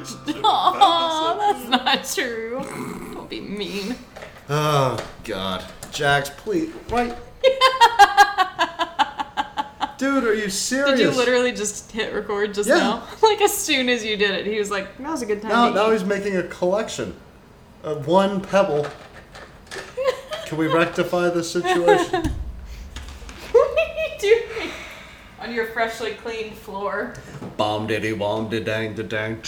relationship. Oh, that's not true. Don't be mean. Oh God, Jax, please, right? Dude, are you serious? Did you literally just hit record just Yeah. now? Like as soon as you did it, he was like, "Now's a good time." Now, to now eat." he's making a collection of one pebble. Can we rectify the situation? what are you doing on your freshly cleaned floor? Bomb diddy bomb did dang da dang.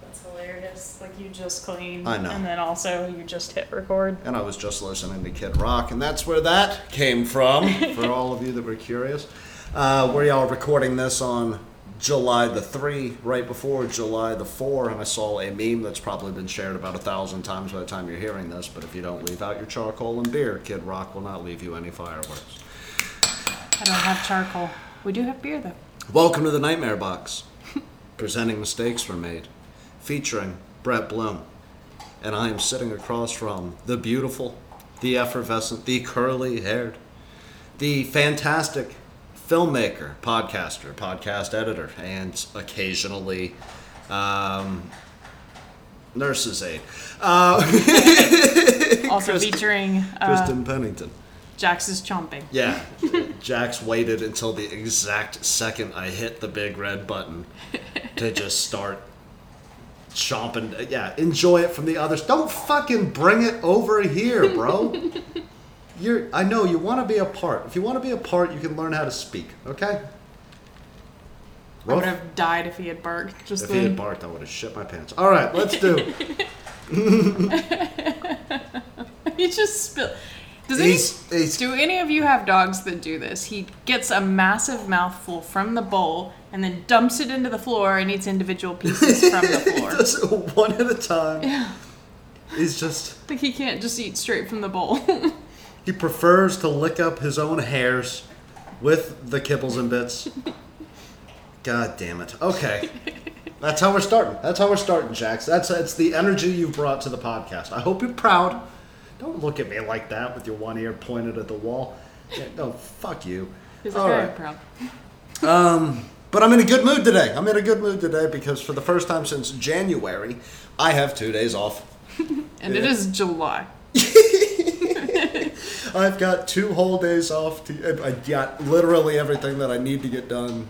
That's hilarious. Like you just cleaned. I know. And then also you just hit record. And I was just listening to Kid Rock, and that's where that came from, for all of you that were curious. Uh, we're all recording this on July the 3, right before July the 4, and I saw a meme that's probably been shared about a thousand times by the time you're hearing this, but if you don't leave out your charcoal and beer, Kid Rock will not leave you any fireworks. I don't have charcoal. We do have beer though. Welcome to the Nightmare Box, presenting Mistakes Were Made, featuring Brett Bloom. And I am sitting across from the beautiful, the effervescent, the curly haired, the fantastic filmmaker, podcaster, podcast editor, and occasionally um, nurse's aide. Uh, Also Kristen- featuring uh, Kristen Pennington. Jax is chomping. Yeah, Jax waited until the exact second I hit the big red button to just start chomping. Yeah, enjoy it from the others. Don't fucking bring it over here, bro. You're. I know you want to be a part. If you want to be a part, you can learn how to speak. Okay. I would Rough. have died if he had barked. Just If he had barked, I would have shit my pants. All right, let's do. he just spilled. Does He's- any, he's- do any of you have dogs that do this? He gets a massive mouthful from the bowl and then dumps it into the floor and eats individual pieces from the he floor. does it one at a time. Yeah. He's just. Like he can't just eat straight from the bowl. He prefers to lick up his own hairs with the kibbles and bits. God damn it. Okay. That's how we're starting. That's how we're starting, Jax. That's that's the energy you've brought to the podcast. I hope you're proud. Don't look at me like that with your one ear pointed at the wall. Yeah, no, fuck you. He's All like, right. "I'm proud. Um, but I'm in a good mood today. I'm in a good mood today because for the first time since January, I have two days off. And it Yeah. is July. I've got two whole days off. To, I got literally everything that I need to get done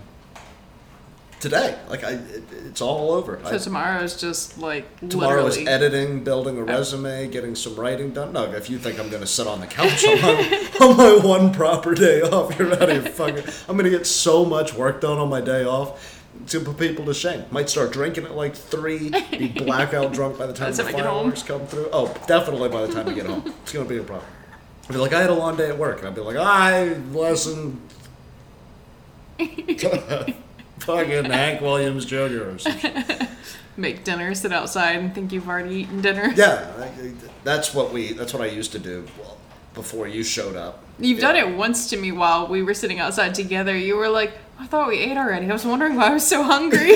today. Like I, it, it's all over. So I, tomorrow is just like tomorrow is editing, building a oh. resume, getting some writing done. No, if you think I'm going to sit on the couch on my, on my one proper day off, you're out of your fucking. I'm going to get so much work done on my day off. To put people to shame. Might start drinking at like three, be blackout drunk by the time the the time I get home. fireworks come through. Oh, definitely by the time you get home. It's going to be a problem. I'd be like, I had a long day at work. And I'd be like, I lesson fucking Hank Williams Jr. or some shit. Make dinner, sit outside, and think you've already eaten dinner. Yeah, that's what we. That's what I used to do before you showed up. You've done it once to me while we were sitting outside together. You were like, I thought we ate already. I was wondering why I was so hungry.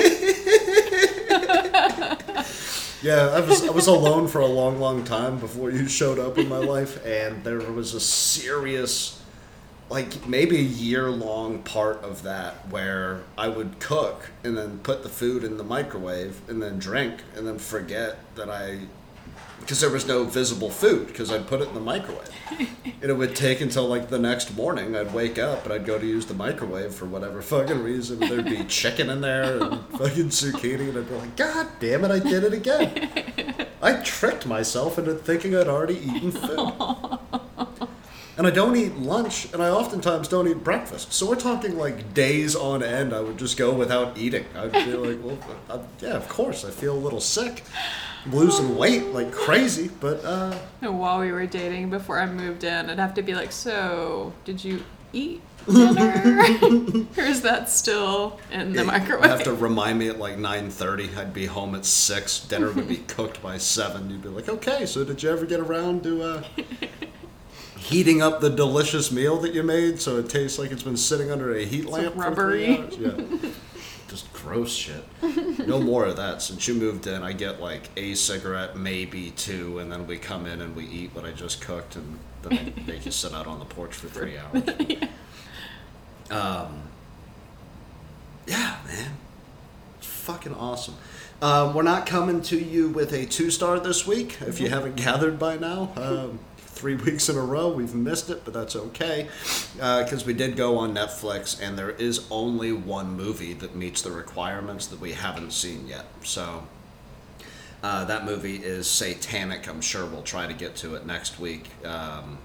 Yeah, I was I was alone for a long, long time before you showed up in my life, and there was a serious, like maybe a year long part of that where I would cook and then put the food in the microwave and then drink and then forget that I, because there was no visible food because I'd put it in the microwave, and it would take until like the next morning I'd wake up and I'd go to use the microwave for whatever fucking reason. There'd be chicken in there and oh. fucking zucchini, and I'd be like, God damn it, I did it again. I tricked myself into thinking I'd already eaten food. And I don't eat lunch, and I oftentimes don't eat breakfast. So we're talking like days on end. I would just go without eating. I'd be like, well, I, yeah, of course. I feel a little sick, losing weight like crazy, but uh, and while we were dating, before I moved in, I'd have to be like, So, did you eat dinner? or is that still in the yeah, microwave? you'd have to remind me at like nine thirty. I'd be home at six. Dinner would be cooked by seven. You'd be like, okay, so did you ever get around to uh, heating up the delicious meal that you made so it tastes like it's been sitting under a heat lamp for three rubbery. hours? Yeah. just gross shit. no more of that. Since you moved in, I get like a cigarette, maybe two, and then we come in and we eat what I just cooked, and then I make you sit out on the porch for three hours. Um, yeah, man. It's fucking awesome. Um, we're not coming to you with a two star this week, if you haven't gathered by now. Um, three weeks in a row, we've missed it, but that's okay. Because we did go on Netflix, and there is only one movie that meets the requirements that we haven't seen yet. So. Uh, that movie is satanic. I'm sure we'll try to get to it next week um,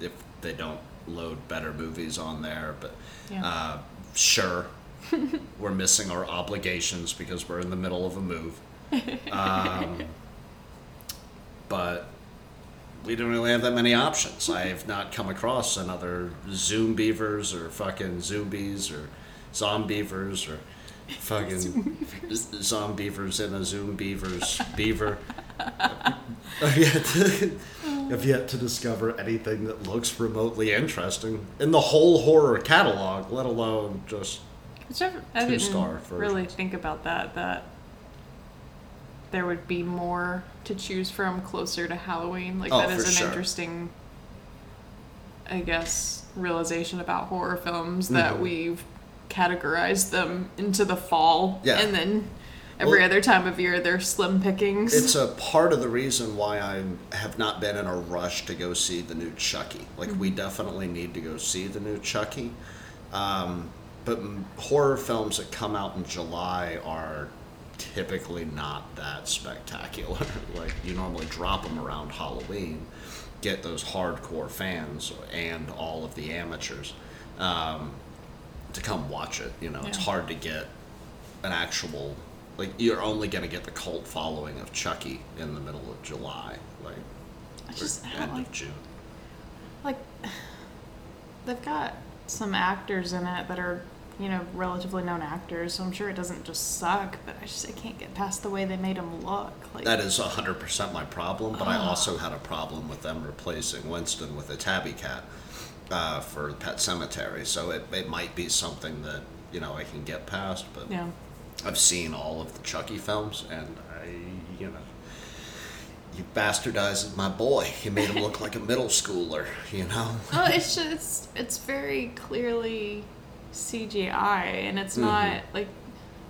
if they don't load better movies on there. But Yeah. uh, sure, we're missing our obligations because we're in the middle of a move. Um, but we don't really have that many options. I have not come across another Zoom beavers or fucking zombies or Zombeavers or fucking Zombeavers in a Zoom beavers beaver. I've yet, to, I've yet to discover anything that looks remotely interesting in the whole horror catalog, let alone just Which I, I Two-star didn't really think about that. That there would be more to choose from closer to Halloween. Like Oh, that is an sure. interesting, I guess, realization about horror films that Mhm. we've categorized them into the fall, Yeah. and then every Well- other time of year they're slim pickings. It's a part of the reason why I have not been in a rush to go see the new Chucky. Like, we definitely need to go see the new Chucky. Um, but horror films that come out in July are typically not that spectacular. like, you normally drop them around Halloween, get those hardcore fans and all of the amateurs um, to come watch it. You know, it's hard to get an actual like you're only gonna get the cult following of Chucky in the middle of July, like I just I end like of June. like they've got some actors in it that are you know relatively known actors so i'm sure it doesn't just suck but i just i can't get past the way they made him look like That is hundred percent my problem, but I Ah. also had a problem with them replacing Winston with a tabby cat uh, for Pet Sematary. So it, it might be something that you know I can get past, but yeah I've seen all of the Chucky films, and I you know. You bastardized my boy. You made him look like a middle schooler, you know? well it's just it's very clearly cgi and it's Mhm. not like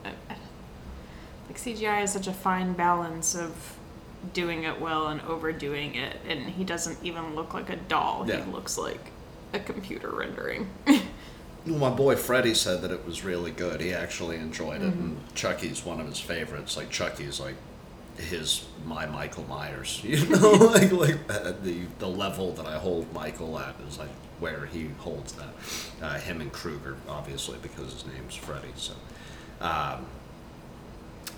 like cgi is such a fine balance of doing it well and overdoing it and he doesn't even look like a doll Yeah. he looks like a computer rendering Well, my boy Freddie said that it was really good. He actually enjoyed it, and Chucky's one of his favorites. Like Chucky's like his my Michael Myers, you know, like like uh, the the level that I hold Michael at is like where he holds that. Uh, him and Krueger, obviously, because his name's Freddie. So, um,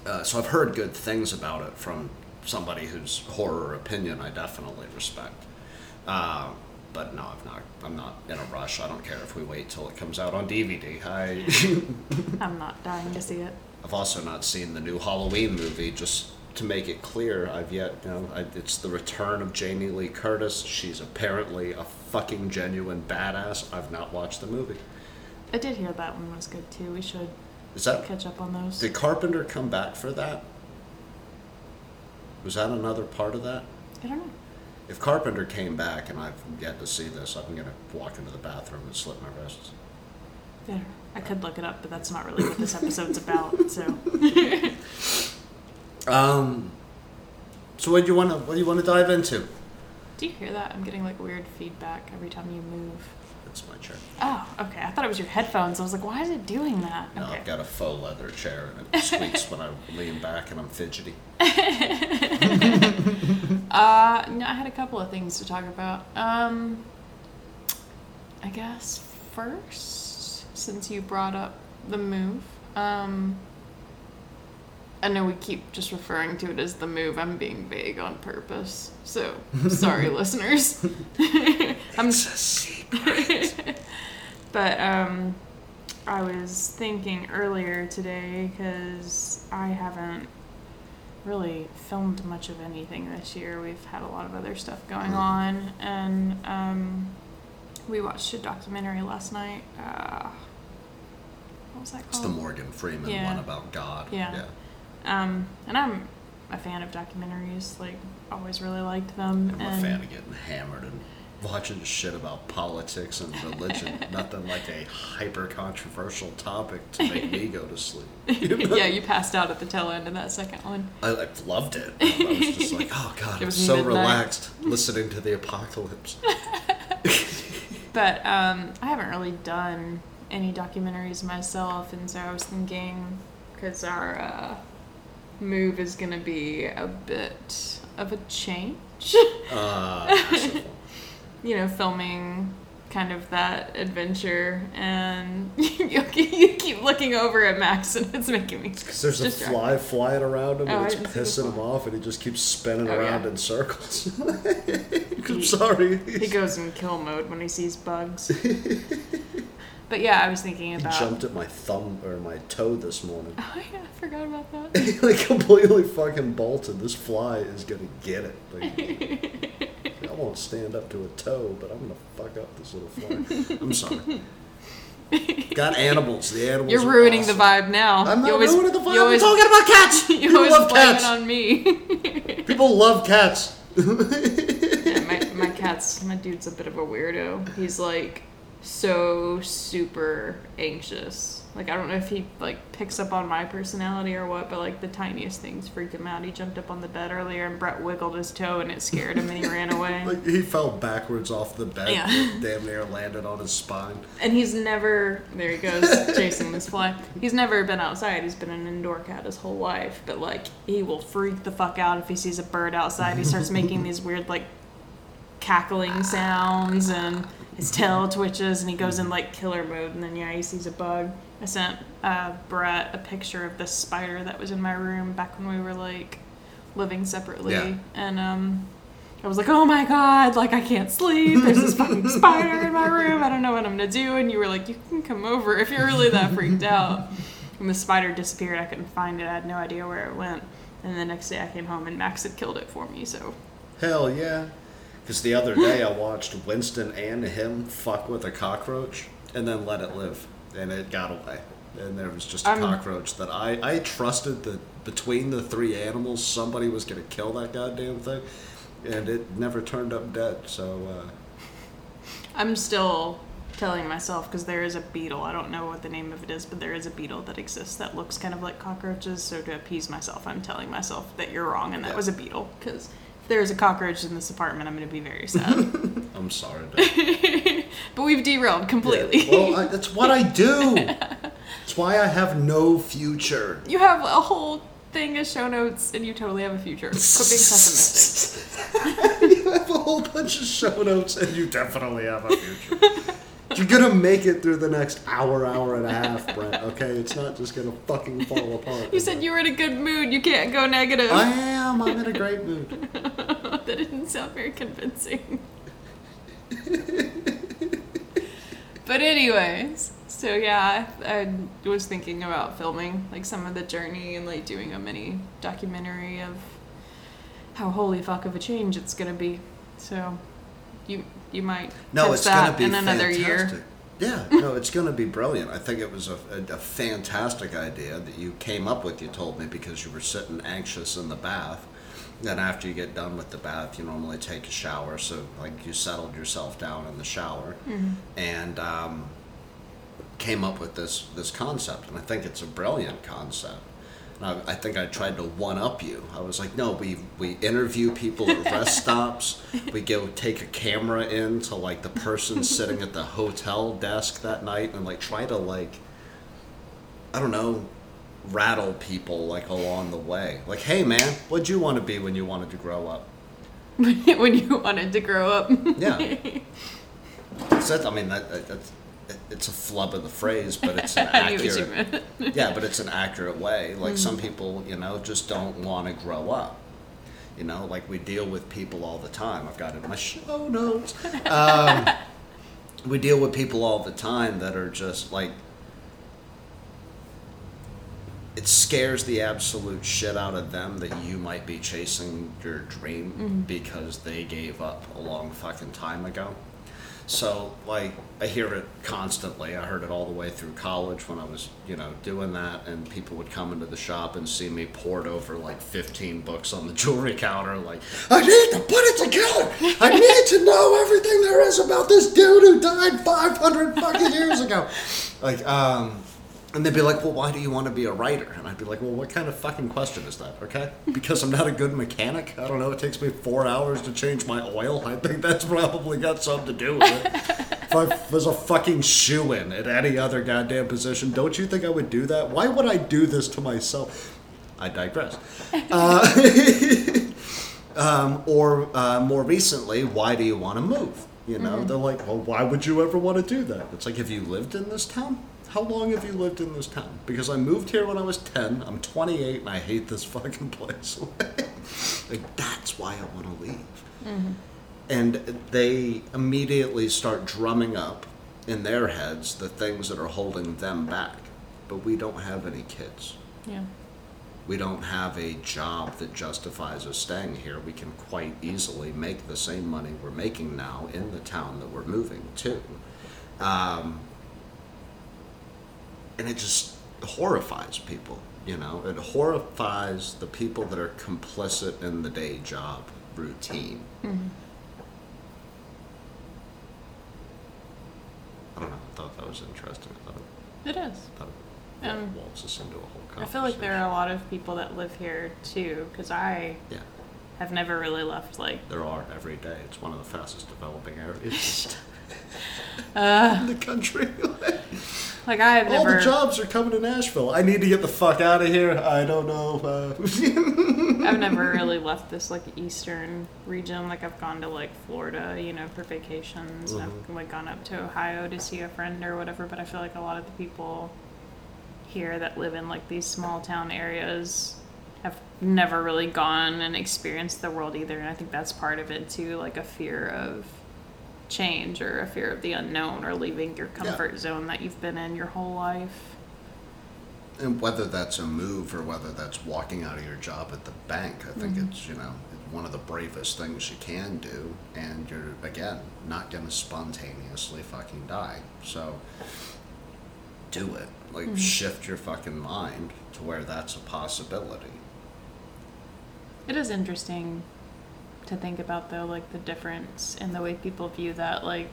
uh, so I've heard good things about it from somebody whose horror opinion I definitely respect. Uh, but no, I've not. I'm not in a rush. I don't care if we wait till it comes out on DVD. I, i'm not dying to see it I've also not seen the new Halloween movie. Just to make it clear, I've yet. You know, I, it's the return of Jamie Lee Curtis. She's apparently a fucking genuine badass. I've not watched the movie. I did hear that one was good too. We should Is that catch up on those. did Carpenter come back for that? Was that another part of that? I don't know. If Carpenter came back and I've yet to see this, I'm gonna walk into the bathroom and slit my wrists. Yeah, I could look it up, but that's not really what this episode's about. So Um. So what do you want to what do you want to dive into? do you hear that? I'm getting like weird feedback every time you move. That's my chair. Oh, okay. I thought it was your headphones. I was like, why is it doing that? No, Okay. I've got a faux leather chair and it squeaks when I lean back and I'm fidgety. Uh, no, I had a couple of things to talk about. Um, I guess first, since you brought up the move, um, I know we keep just referring to it as the move. I'm being vague on purpose, so sorry, listeners. I'm It's a secret. but um, I was thinking earlier today because I haven't really filmed much of anything this year. We've had a lot of other stuff going Mhm. on, and um, we watched a documentary last night. Uh, what was that It's the Morgan Freeman Yeah. one about God. Yeah. Um, and I'm a fan of documentaries. Like, always really liked them. I'm and a fan of getting hammered and watching shit about politics and religion. Nothing like a hyper controversial topic to make me go to sleep. You know? yeah, you passed out at the tail end of that second one. I, I loved it. I was just like, oh god, It I'm was so midnight. relaxed listening to the apocalypse. But um, I haven't really done any documentaries myself, and so I was thinking, because our uh, move is going to be a bit of a change. Uh, you know, filming kind of that adventure, and you, keep looking over at Max, and it's making me. Because there's a fly flying around him Oh, and it's didn't see the pissing him off, and he just keeps spinning Oh, around yeah. in circles. I'm He- sorry. He goes in kill mode when he sees bugs. But yeah, I was thinking He about. jumped at my thumb or my toe this morning. Oh yeah, I forgot about that. he like completely fucking bolted. This fly is gonna get it. Like, I won't stand up to a toe, but I'm gonna fuck up this little fly. I'm sorry. Got animals. The animals. You're ruining awesome. the vibe now. I'm not you always, ruining the vibe. You always, I'm talking about cats. you People always love blame cats. it on me. People love cats. yeah, my, my cat's my dude's a bit of a weirdo. He's like so super anxious. Like I don't know if he like picks up on my personality or what, but like the tiniest things freak him out. He jumped up on the bed earlier and Brett wiggled his toe and it scared him and he ran away. Like he fell backwards off the bed, Yeah. damn near landed on his spine. And he's never there he goes chasing this fly. He's never been outside. He's been an indoor cat his whole life. But like he will freak the fuck out if he sees a bird outside. He starts making these weird like cackling sounds and his tail twitches and he goes in like killer mode and then yeah he sees a bug. I sent uh, Brett a picture of the spider that was in my room back when we were like living separately Yeah. and um I was like, oh my god, like I can't sleep. There's this fucking spider in my room. I don't know what I'm gonna do. And you were like, you can come over if you're really that freaked out. And the spider disappeared. I couldn't find it. I had no idea where it went. And the next day I came home and Max had killed it for me. So Hell yeah. Because the other day I watched Winston and him fuck with a cockroach and then let it live. And it got away. And there was just a I'm- cockroach that I, I trusted that between the three animals, somebody was going to kill that goddamn thing. And it never turned up dead. So, uh, I'm still telling myself because there is a beetle. I don't know what the name of it is, but there is a beetle that exists that looks kind of like cockroaches. So to appease myself, I'm telling myself that you're wrong and that Yeah. was a beetle. Because if there is a cockroach in this apartment, I'm going to be very sad. I'm sorry. Dad. but we've derailed completely. Yeah, well, I, that's what I do. That's why I have no future. You have a whole thing as show notes, and you totally have a future. Quit being pessimistic. you have a whole bunch of show notes, and you definitely have a future. You're gonna make it through the next hour, hour and a half, Brett. Okay, it's not just gonna fucking fall apart. You said you were in a good mood. You can't go negative. I am. I'm in a great mood. that didn't sound very convincing. but anyways, so yeah, I, I was thinking about filming like some of the journey and like doing a mini documentary of how holy fuck of a change it's gonna be. So you you might No, it's that gonna be in another fantastic. year. Yeah, no, it's gonna be brilliant. I think it was a, a, a fantastic idea that you came up with. You told me because you were sitting anxious in the bath. Then after you get done with the bath, you normally take a shower. So like you settled yourself down in the shower, and um, came up with this this concept. And I think it's a brilliant concept. And I, I think I tried to one up you. I was like, no, we we interview people at rest stops. We go take a camera in to like the person sitting at the hotel desk that night and like try to like I don't know, rattle people like along the way. Like, hey man, what'd you want to be when you wanted to grow up? when you wanted to grow up. Yeah. That's. I mean, that, that, that's it's a flub of the phrase, but it's an I knew what you accurate. yeah, but it's an accurate way. Like some people, you know, just don't want to grow up. You know, like we deal with people all the time. I've got it in my show notes. Um, we deal with people all the time that are just like. It scares the absolute shit out of them that you might be chasing your dream because they gave up a long fucking time ago. So like I hear it constantly. I heard it all the way through college when I was, you know, doing that and people would come into the shop and see me poured over like 15 books on the jewelry counter like, "I need to put it together. I need to know everything there is about this dude who died 500 fucking years ago." Like um and they'd be like, well, why do you want to be a writer? And I'd be like, well, what kind of fucking question is that, okay? Because I'm not a good mechanic? I don't know, it takes me four hours to change my oil. I think that's probably got something to do with it. if I was a fucking shoe in at any other goddamn position, don't you think I would do that? Why would I do this to myself? I digress. Uh, um, or uh, more recently, why do you want to move? You know, they're like, well, why would you ever want to do that? It's like, have you lived in this town? How long have you lived in this town? Because I moved here when I was 10, I'm 28, and I hate this fucking place. like, that's why I want to leave. And they immediately start drumming up in their heads the things that are holding them back. But we don't have any kids. Yeah. We don't have a job that justifies us staying here. We can quite easily make the same money we're making now in the town that we're moving to. Um, and it just horrifies people, you know? It horrifies the people that are complicit in the day job routine. I don't know. I thought that was interesting. I thought It is. that Um, waltz us into a whole I feel like there are a lot of people that live here too, because I Yeah. have never really left like There are every day. It's one of the fastest developing areas uh, in the country. like I have All never the jobs are coming to Nashville. I need to get the fuck out of here. I don't know. Uh, I've never really left this like eastern region. Like I've gone to like Florida, you know, for vacations. and I've like gone up to Ohio to see a friend or whatever. But I feel like a lot of the people here that live in like these small town areas have never really gone and experienced the world either. And I think that's part of it too, like a fear of change or a fear of the unknown or leaving your comfort zone that you've been in your whole life. and whether that's a move or whether that's walking out of your job at the bank, I think mm-hmm. it's you know one of the bravest things you can do, and you're again not gonna spontaneously fucking die. So do it. Like mm-hmm. shift your fucking mind to where that's a possibility. It is interesting to think about though, like the difference in the way people view that. Like,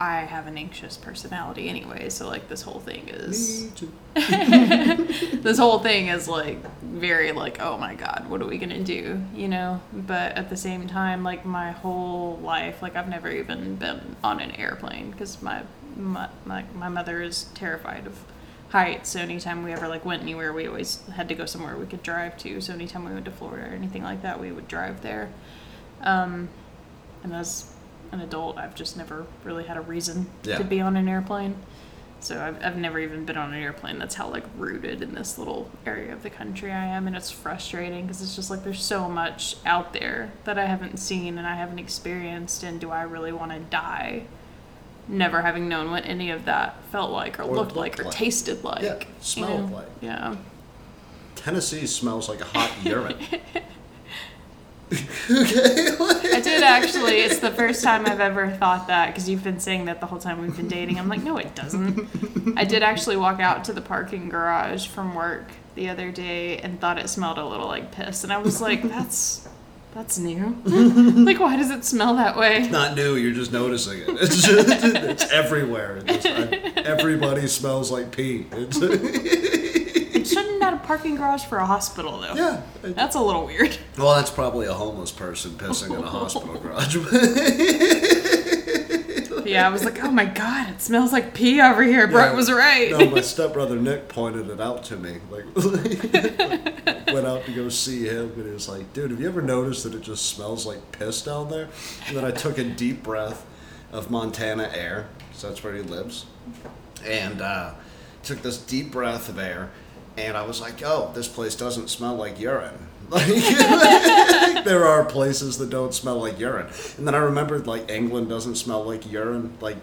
I have an anxious personality anyway, so like this whole thing is this whole thing is like very like oh my god what are we gonna do you know but at the same time like my whole life like i've never even been on an airplane because my, my my my mother is terrified of heights so anytime we ever like went anywhere we always had to go somewhere we could drive to so anytime we went to florida or anything like that we would drive there um and as an adult i've just never really had a reason Yeah. to be on an airplane so I've, I've never even been on an airplane. That's how like rooted in this little area of the country I am, and it's frustrating because it's just like there's so much out there that I haven't seen and I haven't experienced. And do I really want to die, never having known what any of that felt like or, Or looked looked like or tasted like? Yeah, you smelled know? like. Yeah. Tennessee smells like a hot urine. Okay. I did actually. It's the first time I've ever thought that because you've been saying that the whole time we've been dating. I'm like, no, it doesn't. I did actually walk out to the parking garage from work the other day and thought it smelled a little like piss, and I was like, that's that's new. like, why does it smell that way? It's not new, you're just noticing it. It's, just, it's everywhere. It's, I- uh, everybody smells like pee. It's, It shouldn't have a parking garage for a hospital though. yeah. That's a little weird. Well, that's probably a homeless person pissing in a hospital garage. Yeah, I was like, oh my god, it smells like pee over here. Brett Yeah. was right. No, my stepbrother Nick pointed it out to me. Like, went out to go see him, and he was like, "Dude, have you ever noticed that it just smells like piss down there?" And then I took a deep breath of Montana air, so that's where he lives, and uh, took this deep breath of air, and I was like, "Oh, this place doesn't smell like urine." Like, there are places that don't smell like urine, and then I remembered like England doesn't smell like urine, like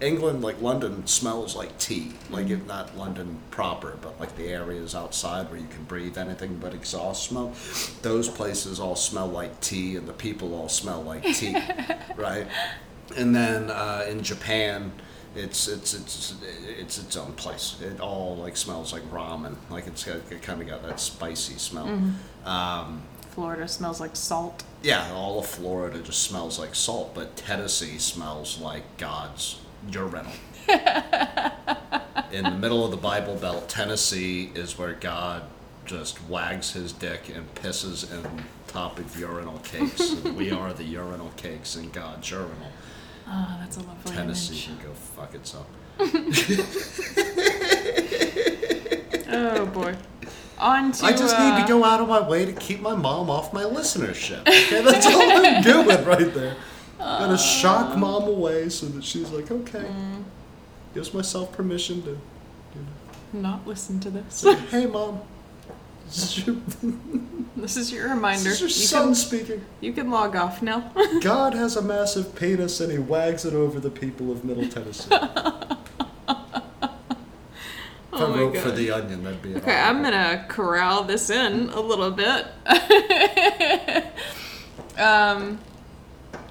England, like London, smells like tea. Like if not London proper, but like the areas outside where you can breathe anything but exhaust smoke. Those places all smell like tea, and the people all smell like tea, right? And then uh, in Japan, it's it's it's it's its own place. It all like smells like ramen. Like it's got, it kind of got that spicy smell. Um, Florida smells like salt. yeah, all of Florida just smells like salt, but Tennessee smells like God's urinal. In the middle of the Bible Belt, Tennessee is where God just wags his dick and pisses in top of urinal cakes. we are the urinal cakes in God's urinal. Oh, that's a lovely Tennessee image. can go fuck itself. Oh boy. On to. I just uh, need to go out of my way to keep my mom off my listenership. Okay, that's all I'm doing right there. Gotta shock mom away so that she's like, okay. Gives myself permission to, you know, not listen to this. say, hey mom, this is your, this is your reminder. this is your you, son can, speaking. you can log off now. God has a massive penis and he wags it over the people of Middle Tennessee. If I Oh my wrote for the Onion, that'd be an Okay, I'm gonna corral this in a little bit. um,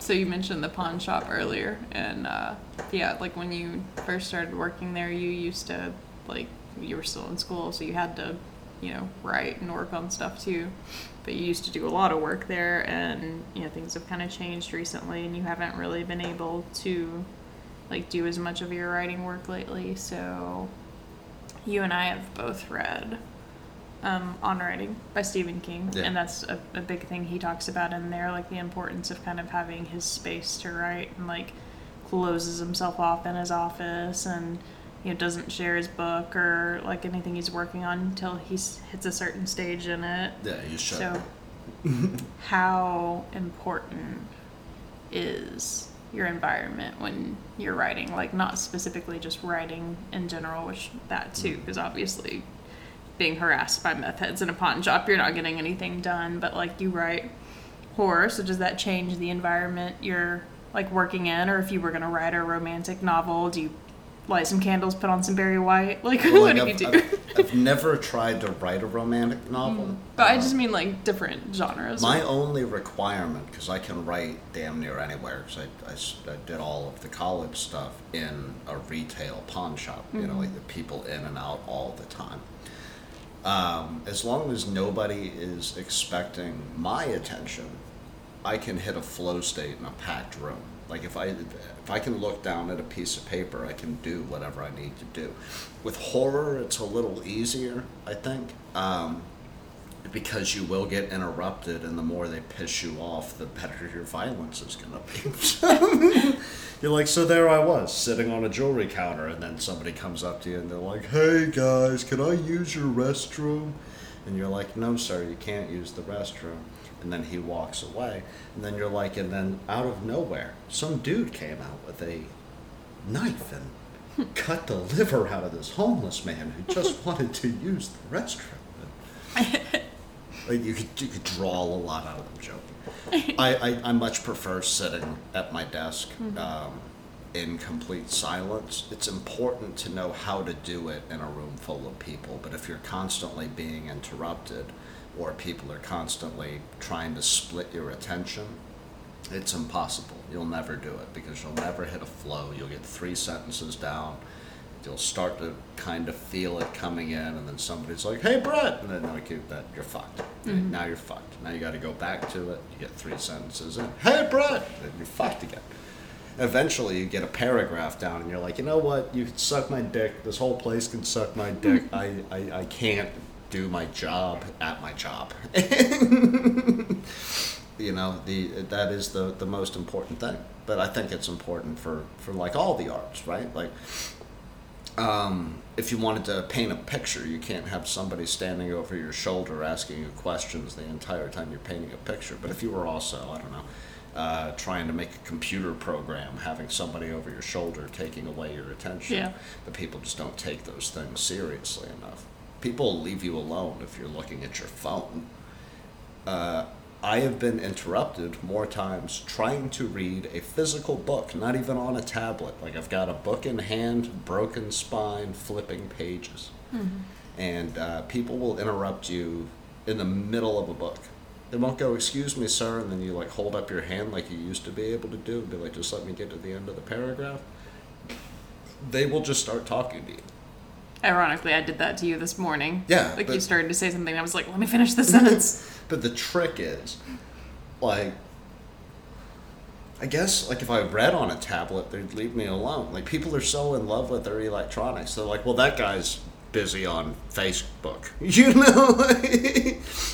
so you mentioned the pawn shop earlier, and uh, yeah, like when you first started working there, you used to like you were still in school, so you had to, you know, write and work on stuff too. But you used to do a lot of work there, and you know things have kind of changed recently, and you haven't really been able to like do as much of your writing work lately. So you and I have both read um, On Writing by Stephen King, Yeah. and that's a, a big thing he talks about in there, like the importance of kind of having his space to write, and like closes himself off in his office, and you know doesn't share his book or like anything he's working on until he hits a certain stage in it. Yeah, you should. So, how important is your environment when you're writing? Like, not specifically just writing in general, which that too, because obviously being harassed by meth heads in a pawn shop, you're not getting anything done. But like, you write horror, so does that change the environment you're like working in? Or if you were gonna write a romantic novel, do you light some candles, put on some Barry White? Like, Well, what like, do you I've, do? I've, I've never tried to write a romantic novel. but I Uh, just mean like different genres. My only requirement, because I can write damn near anywhere, because I did all of the college stuff in a retail pawn shop, you know, like the people in and out all the time. Um, as long as nobody is expecting my attention, I can hit a flow state in a packed room. Like if I if I can look down at a piece of paper, I can do whatever I need to do. With horror, it's a little easier, I think. Um, because you will get interrupted, and the more they piss you off, the better your violence is going to be. You're like, so there I was, sitting on a jewelry counter, and then somebody comes up to you and they're like, hey guys, can I use your restroom? And you're like, no, sir, you can't use the restroom. And then he walks away, and then you're like, and then out of nowhere, some dude came out with a knife and cut the liver out of this homeless man who just wanted to use the restroom. like you could you could draw a lot out of them joking. I, I, I much prefer sitting at my desk um, in complete silence. It's important to know how to do it in a room full of people, but if you're constantly being interrupted or people are constantly trying to split your attention, it's impossible. You'll never do it because you'll never hit a flow. You'll get three sentences down. You'll start to kind of feel it coming in, and then somebody's like, "Hey, Brett," and then like you, that you're fucked. Mm-hmm. Now you're fucked. Now you got to go back to it. You get three sentences in. Hey, Brett, and you're fucked again. Eventually, you get a paragraph down, and you're like, you know what? You can suck my dick. This whole place can suck my dick. I, I, I can't do my job at my job. you know the that is the the most important thing but i think it's important for for like all the arts right like um, if you wanted to paint a picture you can't have somebody standing over your shoulder asking you questions the entire time you're painting a picture. But if you were also i don't know uh, trying to make a computer program having somebody over your shoulder taking away your attention Yeah. but people just don't take those things seriously enough. People leave you alone if you're looking at your phone. Uh, I have been interrupted more times trying to read a physical book, not even on a tablet. Like I've got a book in hand, broken spine, flipping pages. And uh, people will interrupt you in the middle of a book. They won't go, "Excuse me, sir," and then you like hold up your hand like you used to be able to do, and be like, "Just let me get to the end of the paragraph." They will just start talking to you. Ironically, I did that to you this morning. Yeah, Like but- you started to say something, and I was like, let me finish the sentence. But the trick is, like, I guess, like, if I read on a tablet, they'd leave me alone. Like, people are so in love with their electronics. They're like, well, that guy's busy on Facebook. You know?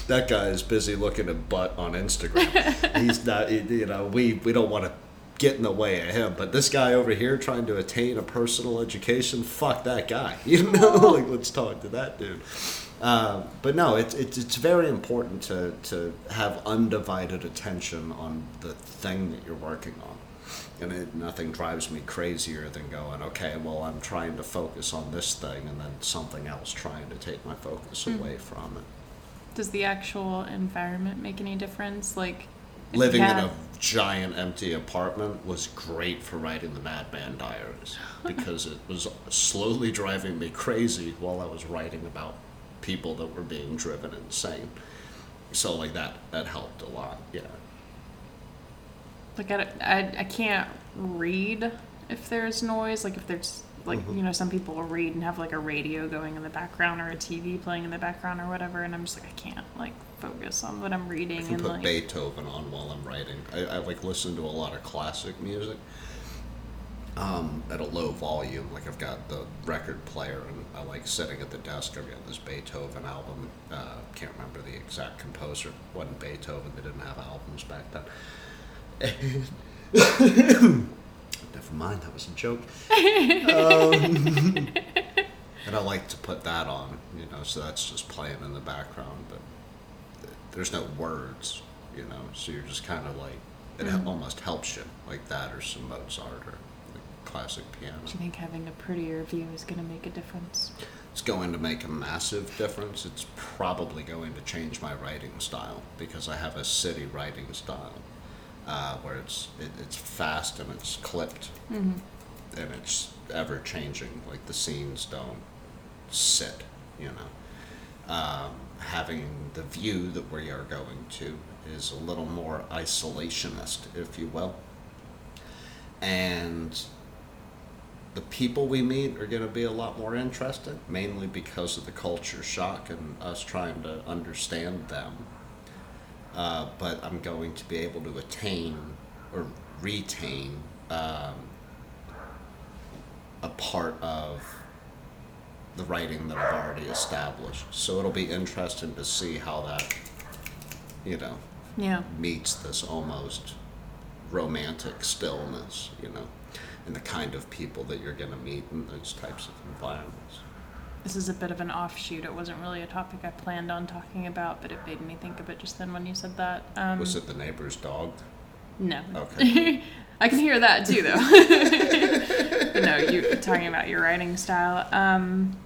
That guy's busy looking at butt on Instagram. He's not, you know, we, we don't want to get in the way of him. But this guy over here trying to attain a personal education, fuck that guy. You know? like, let's talk to that dude. Um, but no, it's, it's it's very important to to have undivided attention on the thing that you're working on, and it, nothing drives me crazier than going, okay, well, I'm trying to focus on this thing, and then something else trying to take my focus away from it. Does the actual environment make any difference? Like, Living in a giant empty apartment was great for writing the Madman Diaries because it was slowly driving me crazy while I was writing about people that were being driven insane. So like that that helped a lot. Yeah. like I, I, I can't read if there's noise like if there's like Mm-hmm. you know some people will read and have like a radio going in the background or a tv playing in the background or whatever and i'm just like i can't like focus on what i'm reading I can and put like Beethoven on while I'm writing. I, I like listen to a lot of classic music um, at a low volume. Like I've got the record player, and I like sitting at the desk. I've got this Beethoven album. Uh, can't remember the exact composer. wasn't Beethoven. They didn't have albums back then. Never mind, that was a joke. Um, and I like to put that on, you know, so that's just playing in the background, but there's no words, you know, so you're just kind of like, it Mm-hmm. almost helps you, like that or some Mozart or like classic piano. do you think having a prettier view is going to make a difference It's going to make a massive difference. It's probably going to change my writing style because I have a city writing style uh, where it's it, it's fast and it's clipped mm-hmm. and it's ever changing. Like the scenes don't sit, you know. Um, having the view that we are going to is a little more isolationist, if you will. And the people we meet are going to be a lot more interesting, mainly because of the culture shock and us trying to understand them. Uh, but I'm going to be able to attain or retain um, a part of the writing that I've already established. So it'll be interesting to see how that, you know, yeah meets this almost romantic stillness, you know, and the kind of people that you're going to meet in those types of environments. this is a bit of an offshoot it wasn't really a topic i planned on talking about but it made me think of it just then when you said that um, Was it the neighbor's dog? no Okay. I can hear that too, though. no, you talking about your writing style. Um,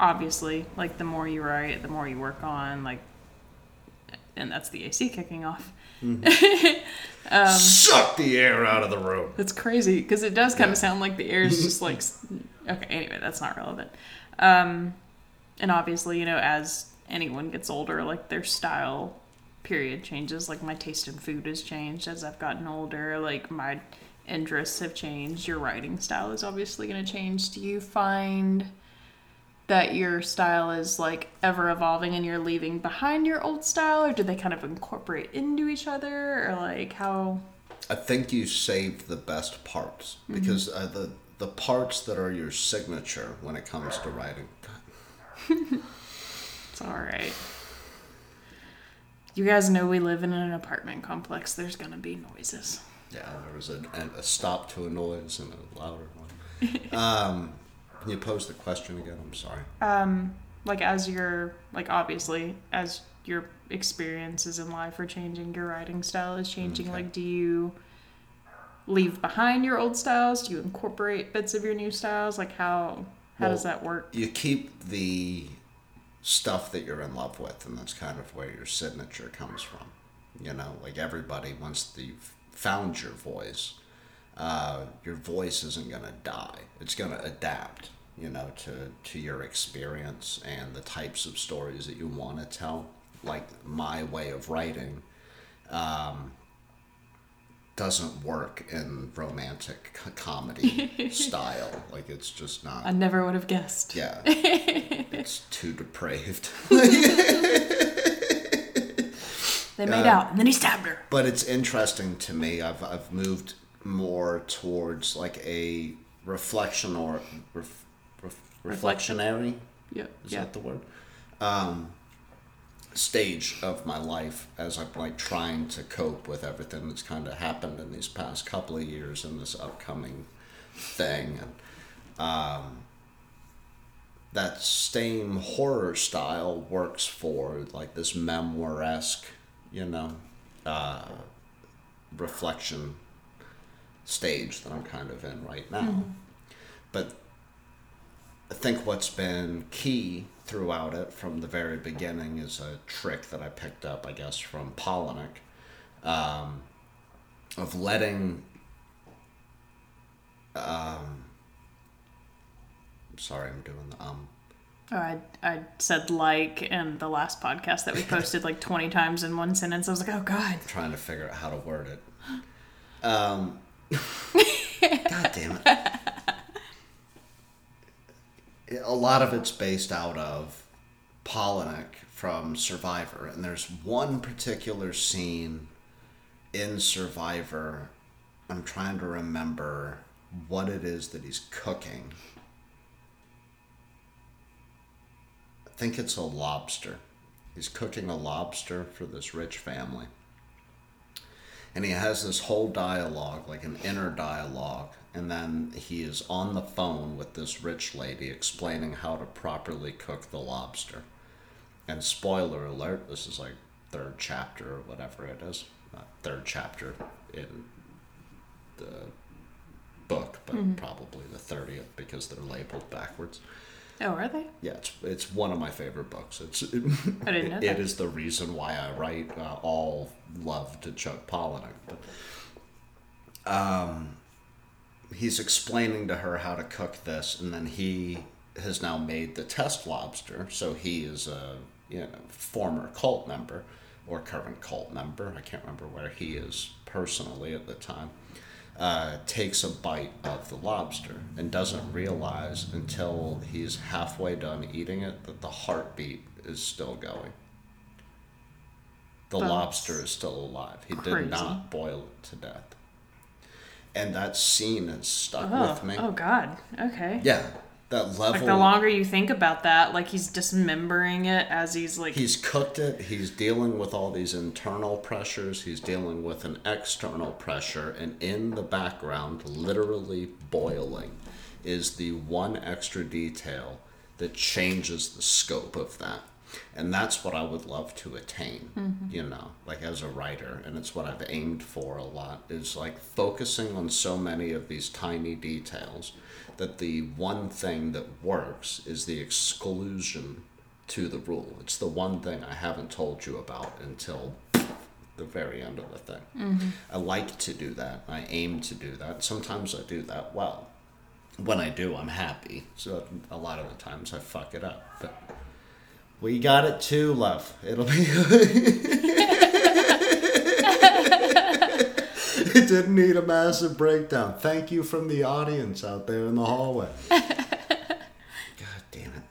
obviously, like the more you write, the more you work on, like, and that's the AC kicking off. um Suck the air out of the room. That's crazy because it does kind Yeah. of sound like the air is just like. Okay, anyway, that's not relevant. Um, and obviously, you know, as anyone gets older, like their style period changes. Like my taste in food has changed as I've gotten older. Like my interests have changed. Your writing style is obviously going to change. Do you find that your style is like ever evolving and you're leaving behind your old style, or do they kind of incorporate into each other, or like how? I think you saved the best parts because uh, the the parts that are your signature when it comes to writing. It's all right. You guys know we live in an apartment complex. There's gonna be noises. Yeah, there was a, a stop to a noise and a louder one. um, can you pose the question again? I'm sorry. Um, like as your like obviously as your experiences in life are changing, your writing style is changing. Okay. Like, do you leave behind your old styles? Do you incorporate bits of your new styles? Like, how how does that work? You keep the stuff that you're in love with, and that's kind of where your signature comes from. You know, like everybody, once you've found your voice, uh, your voice isn't going to die. It's going to adapt, you know, to, to your experience and the types of stories that you want to tell. Like my way of writing um, doesn't work in romantic comedy style. Like it's just not. I never would have guessed. Yeah. it's too depraved. They made out, and then he stabbed her. but it's interesting to me. I've, I've moved more towards like a reflection or ref, ref, reflectionary. Yeah, Is yeah. that the word? Um, stage of my life as I'm like trying to cope with everything that's kind of happened in these past couple of years and this upcoming thing and um, that same horror style works for like this memoir-esque you know uh, reflection stage that I'm kind of in right now but I think what's been key throughout it from the very beginning is a trick that I picked up, I guess, from Palahniuk, um, of letting. Um, sorry, I'm doing the um. Oh, I, I said like in the last podcast that we posted like 20 times in one sentence. I was like, oh, God. trying to figure out how to word it. Um, God damn it. A lot of it's based out of Palahniuk from Survivor, and there's one particular scene in Survivor. I'm trying to remember what it is that he's cooking. I think it's a lobster. He's cooking a lobster for this rich family and he has this whole dialogue, like an inner dialogue, and then he is on the phone with this rich lady explaining how to properly cook the lobster. And spoiler alert, this is like third chapter or whatever it is, not third chapter in the book, but mm-hmm. probably the thirtieth because they're labeled backwards. Oh, are they? Yeah, it's it's one of my favorite books. It's I didn't know it that. is the reason why I write uh, all love to Chuck Palahniuk. But um, he's explaining to her how to cook this, and then he has now made the test lobster. So he is a you know former cult member or current cult member. I can't remember where he is personally at the time. Uh, takes a bite of the lobster and doesn't realize until he's halfway done eating it that the heartbeat is still going. The That's lobster is still alive. He crazy. did not boil it to death. And that scene has stuck Oh, with me. oh God. Okay. Yeah, that level. Like the longer you think about that, like he's dismembering it as he's like. He's cooked it. He's dealing with all these internal pressures. He's dealing with an external pressure. And in the background, literally boiling, is the one extra detail that changes the scope of that. And that's what I would love to attain, mm-hmm. you know, like as a writer. And it's what I've aimed for a lot is like focusing on so many of these tiny details that the one thing that works is the exclusion to the rule. It's the one thing I haven't told you about until the very end of the thing. Mm-hmm. I like to do that. I aim to do that. Sometimes I do that well. When I do, I'm happy. So a lot of the times I fuck it up. But we got it too, love. It'll be. it didn't need a massive breakdown. Thank you from the audience out there in the hallway. God damn it.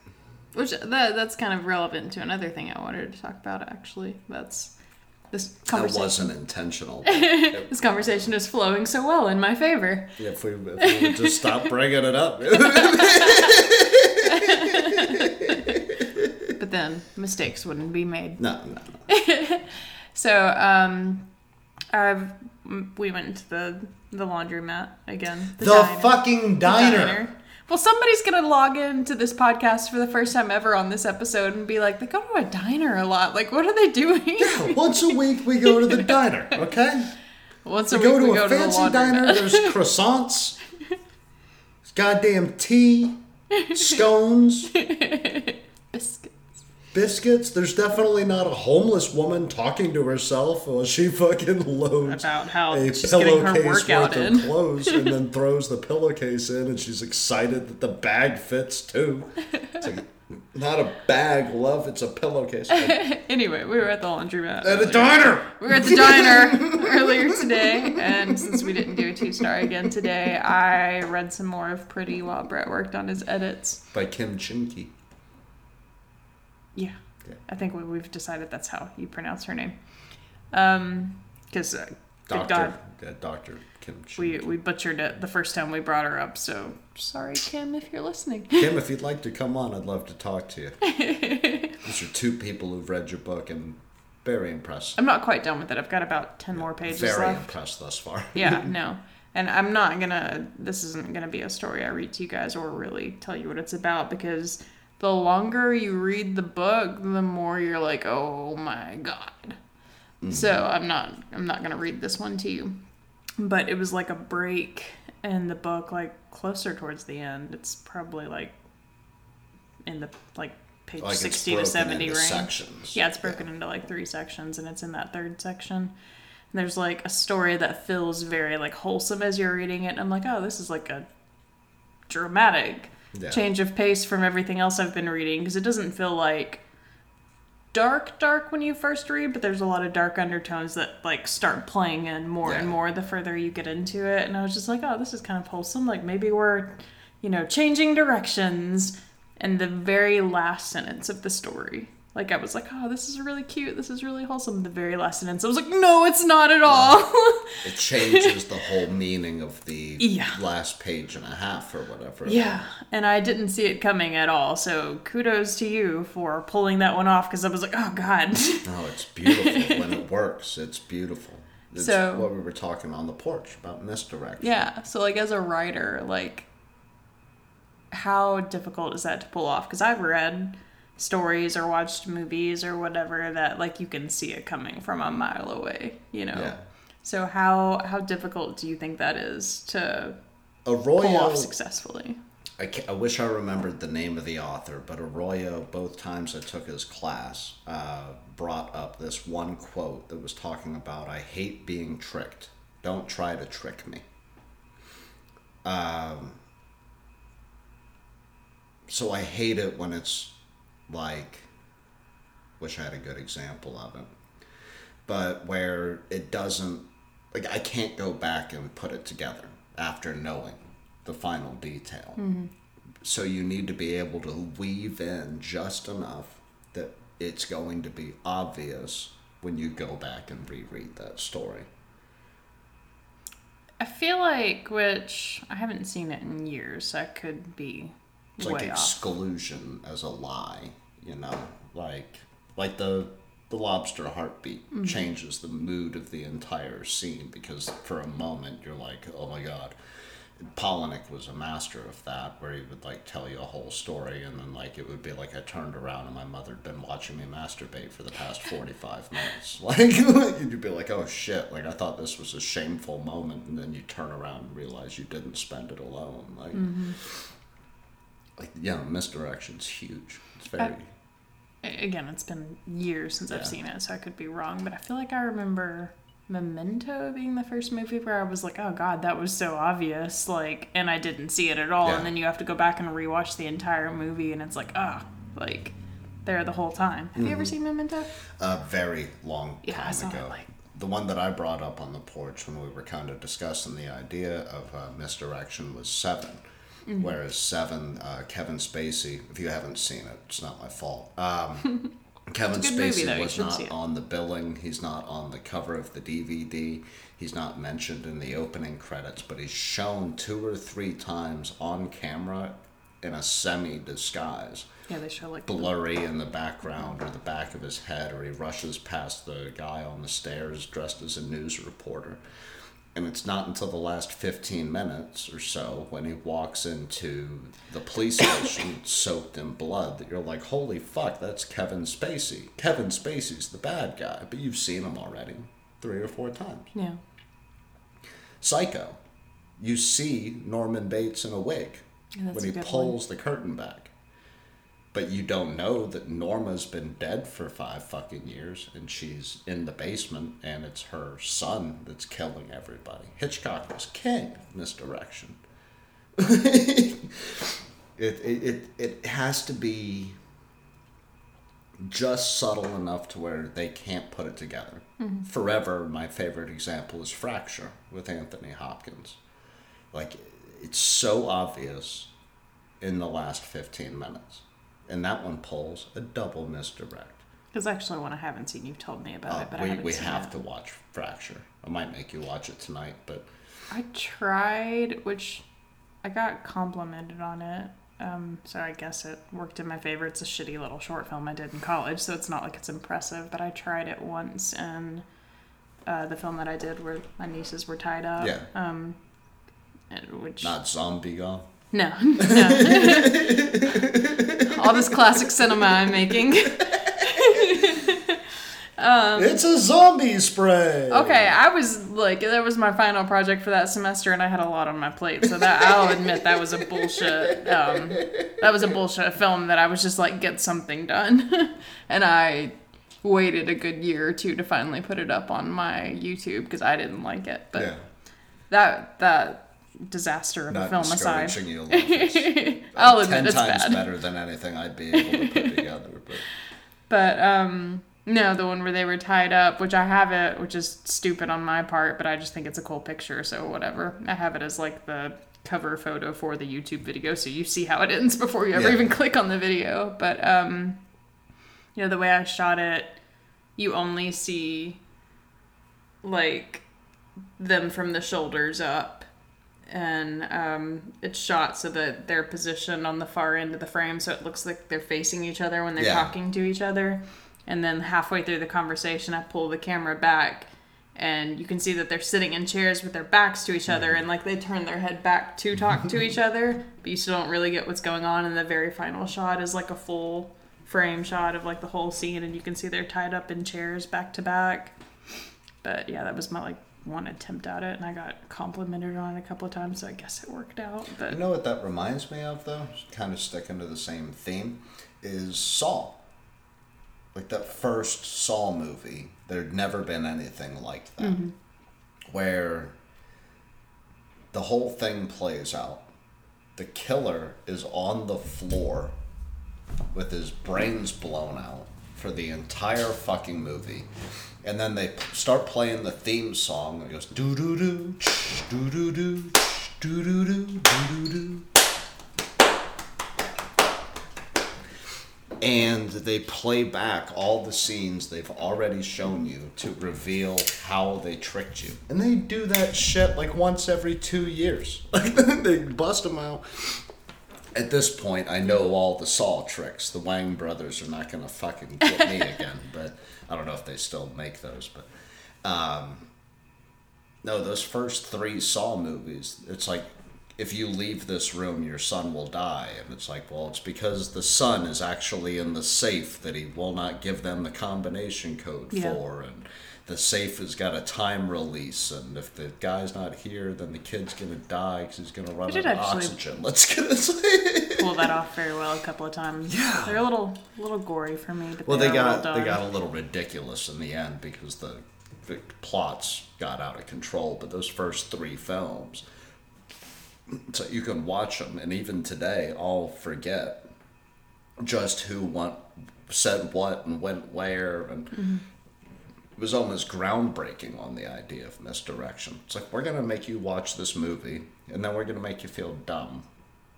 Which that that's kind of relevant to another thing I wanted to talk about. Actually, that's this That conversation. wasn't intentional. but This conversation is flowing so well in my favor. if we, if we would just stop bringing it up. But then mistakes wouldn't be made. no, no, no. So, um, I've we went into the the laundromat again. The, diner. fucking The diner. Well, somebody's gonna log into this podcast for the first time ever on this episode and be like, they go to a diner a lot. Like, what are they doing? Yeah, Once a week we go to the diner, okay? Once a We week go to we a go to the fancy laundromat. diner, there's croissants, goddamn tea, scones, Biscuits. There's definitely not a homeless woman talking to herself while she fucking loads About how a she's pillowcase worth in. of clothes and then throws the pillowcase in, and she's excited that the bag fits too. It's like not a bag, love. It's a pillowcase. Anyway, we were at the laundromat. At earlier. diner. We were at the diner earlier today, and since we didn't do a two star again today, I read some more of Pretty while Brett worked on his edits. By Kim Chinky. Yeah, Yeah. I think we, we've decided that's how you pronounce her name. Um, because uh, Doctor. God, Yeah, Doctor Kim Chinky. we we butchered it the first time we brought her up. So sorry, Kim, if you're listening. Kim, if you'd like to come on, I'd love to talk to you. These are two people who've read your book and very impressed. I'm not quite done with it. I've got about ten more pages Very left. impressed thus far. yeah, no. And I'm not gonna, this isn't gonna be a story I read to you guys or really tell you what it's about because the longer you read the book, the more you're like, oh my god. So I'm not, I'm not gonna read this one to you. But it was like a break in the book, like closer towards the end. It's probably like in the, like, page Like 60 to 70 into range. sections. Yeah, it's broken into like three sections, and it's in that third section. And there's like a story that feels very like wholesome as you're reading it. And I'm like, oh, this is like a dramatic Yeah. change of pace from everything else I've been reading because it doesn't feel like dark, dark when you first read, but there's a lot of dark undertones that like start playing in more and more the further you get into it. And I was just like, oh, this is kind of wholesome. Like maybe we're, you know, changing directions. And the very last sentence of the story, like I was like, oh, this is really cute. This is really wholesome. The very last sentence, I was like, no, it's not at all. It changes the whole meaning of the Yeah. last page and a half or whatever. Yeah, and I didn't see it coming at all. So kudos to you for pulling that one off because I was like, oh god. No, oh, it's beautiful when it works. It's beautiful. It's So- what we were talking on the porch about misdirection. yeah. So like as a writer, like how difficult is that to pull off? Because I've read stories or watched movies or whatever that like you can see it coming from a mile away. You know. Yeah. So how how difficult do you think that is to pull off successfully? I, I wish I remembered the name of the author, but Arroyo, both times I took his class, uh, brought up this one quote that was talking about, I hate being tricked. Don't try to trick me. Um, so I hate it when it's like, wish I had a good example of it, but where it doesn't, like, I can't go back and put it together after knowing the final detail. Mm-hmm. So you need to be able to weave in just enough that it's going to be obvious when you go back and reread that story. I feel like, which I haven't seen it in years, that could be It's way like off. exclusion as a lie, you know, like like the the lobster heartbeat Mm-hmm. changes the mood of the entire scene because for a moment you're like, oh my god. Palahniuk was a master of that, where he would like tell you a whole story, and then like it would be like I turned around and my mother had been watching me masturbate for the past forty five minutes. Like you'd be like, oh shit! Like I thought this was a shameful moment, and then you turn around and realize you didn't spend it alone. Like like yeah, misdirection's huge. It's very A- Again, it's been years since Yeah. I've seen it, so I could be wrong, but I feel like I remember Memento being the first movie where I was like, oh god, that was so obvious, like, and I didn't see it at all. Yeah. And then you have to go back and rewatch the entire movie, and it's like, ah, like, there the whole time. Have you ever seen Memento? a very long Yeah, I time saw it, ago. like- the one that I brought up on the porch when we were kind of discussing the idea of uh, misdirection was 7 Mm-hmm. Whereas Seven, uh, Kevin Spacey, if you haven't seen it, it's not my fault. Um, Kevin good movie, Spacey was not on the billing. He's not on the cover of the DVD. He's not mentioned in the opening credits, but he's shown two or three times on camera in a semi disguise Yeah, they show like blurry in the background or the back of his head, or he rushes past the guy on the stairs dressed as a news reporter. And it's not until the last 15 minutes or so when he walks into the police station soaked in blood that you're like, holy fuck, that's Kevin Spacey. Kevin Spacey's the bad guy, but you've seen him already three or four times. yeah. Psycho. You see Norman Bates in a wig Yeah, when he good one. pulls the curtain back. But you don't know that Norma's been dead for five fucking years and she's in the basement and it's her son that's killing everybody. Hitchcock was king in this direction. it, it, it, it has to be just subtle enough to where they can't put it together. Mm-hmm. Forever, my favorite example is Fracture with Anthony Hopkins. Like, it's so obvious in the last 15 minutes. And that one pulls a double misdirect. Because actually, one I haven't seen. You've told me about Uh, it, but I we haven't we seen have it. to watch Fracture. I might make you watch it tonight, but I tried, which I got complimented on it. Um, so I guess it worked in my favor. It's a shitty little short film I did in college, so it's not like it's impressive. But I tried it once, and uh, the film that I did where my nieces were tied up. Yeah. Um, which not Zombie Gone. No, no. All this classic cinema I'm making. Um, it's a zombie spray! Okay, I was like, that was my final project for that semester, and I had a lot on my plate. So that I'll admit that was a bullshit. Um, that was a bullshit film that I was just like, get something done, and I waited a good year or two to finally put it up on my YouTube because I didn't like it. But Yeah. that that disaster of a film aside, you. This. I'll admit Ten it's times bad. better than anything I'd be able to put together. But But um no, the one where they were tied up, which I have it, which is stupid on my part, but I just think it's a cool picture, so whatever. I have it as like the cover photo for the YouTube video, so you see how it ends before you ever Yeah. even click on the video. But um you know, the way I shot it, you only see like them from the shoulders up and um, it's shot so that they're positioned on the far end of the frame so it looks like they're facing each other when they're Yeah. talking to each other. And then halfway through the conversation i pull the camera back and you can see that they're sitting in chairs with their backs to each other and like they turn their head back to talk to each other but you still don't really get what's going on and the very final shot is like a full frame shot of like the whole scene and you can see they're tied up in chairs back to back. But yeah that was my like one attempt at it and i got complimented on it a couple of times so i guess it worked out but you know what that reminds me of, though? Kind of sticking to the same theme, is Saw. Like that first Saw movie, there'd never been anything like that. Mm-hmm. Where the whole thing plays out. The killer is on the floor with his brains blown out for the entire fucking movie. And then they start playing the theme song. It goes doo doo, doo doo doo, doo doo doo, doo doo doo. And they play back all the scenes they've already shown you to reveal how they tricked you. And they do that shit like once every two years. Like they bust them out at this point, I know all the Saw tricks. The Wang brothers are not going to fucking get me again, but I don't know if they still make those. But um, no, those first three Saw movies, it's like if you leave this room, your son will die, and it's like, well, it's because the son is actually in the safe that he will not give them the combination code Yeah. for, and the safe has got a time release, and if the guy's not here, then the kid's gonna die because he's gonna run out of oxygen. Let's get it. pull that off very well a couple of times. Yeah. They're a little little gory for me, but Well, they, they got they got a little ridiculous in the end because the, the plots got out of control. But those first three films, so you can watch them, and even today, I'll forget just who went, said what, and went where, and Mm-hmm. It was almost groundbreaking on the idea of misdirection. It's like we're gonna make you watch this movie, and then we're gonna make you feel dumb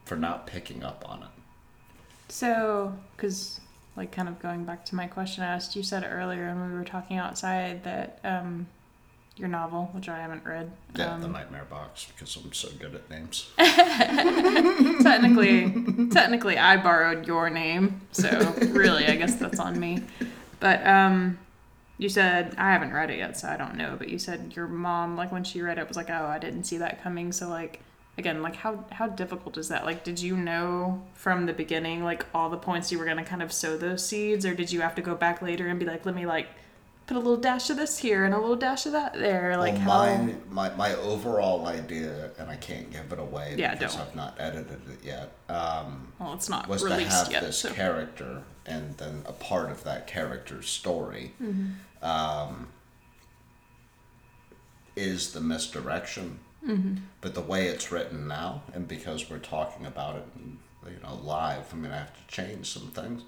for not picking up on it. So, because like kind of going back to my question I asked, you said earlier when we were talking outside that um, your novel, which I haven't read, Yeah, the um, Nightmare Box because I'm so good at names. technically, technically, I borrowed your name, so really, I guess that's on me. But um, you said I haven't read it yet, so I don't know. But you said your mom, like when she read it, was like, "Oh, I didn't see that coming." So like, again, like how how difficult is that? Like, did you know from the beginning, like all the points you were gonna kind of sow those seeds, or did you have to go back later and be like, "Let me like." put a little dash of this here and a little dash of that there. Like well, how my, my my overall idea, and I can't give it away Yeah, because don't. I've not edited it yet. Um, well, it's not was to have yet. this so. character and then a part of that character's story Mm-hmm. Um, is the misdirection. Mm-hmm. But the way it's written now, and because we're talking about it, you know, live, I mean, I have to change some things.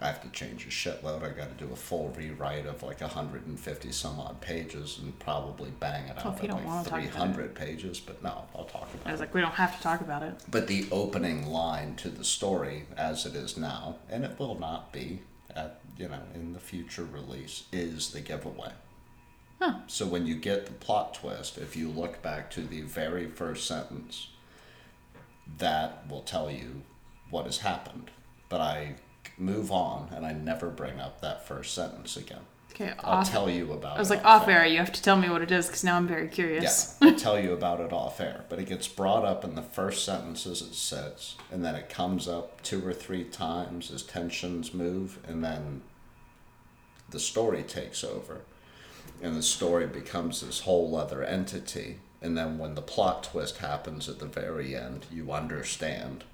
I have to change a shitload. I got to do a full rewrite of like 150 some odd pages and probably bang it out at like talk about it. 300 pages. But no, I'll talk about I was it. like, we don't have to talk about it. But the opening line to the story, as it is now, and it will not be at you know in the future release, is the giveaway. Huh. So when you get the plot twist, if you look back to the very first sentence, that will tell you what has happened. But I move on and I never bring up that first sentence again. Okay, I'll off. tell you about it. I was like, off off air. You have to tell me what it is because now I'm very curious. yeah, I'll tell you about it off air. But it gets brought up in the first sentences it says, and then it comes up two or three times as tensions move, and then the story takes over. And the story becomes this whole other entity. And then when the plot twist happens at the very end, you understand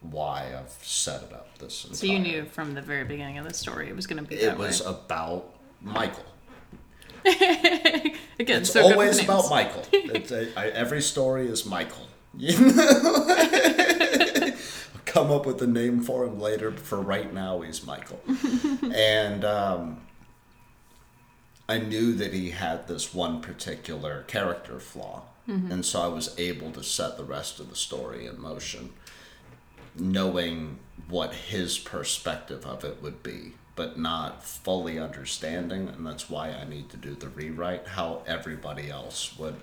why I've set it up this entire So you knew from the very beginning of the story it was going to be it was way. about Michael. Again, It's so always about Michael. It's a, I, every story is Michael. You know? I'll come up with a name for him later, but for right now, he's Michael. and um, I knew that he had this one particular character flaw. And so I was able to set the rest of the story in motion, knowing what his perspective of it would be, but not fully understanding. And that's why I need to do the rewrite, how everybody else would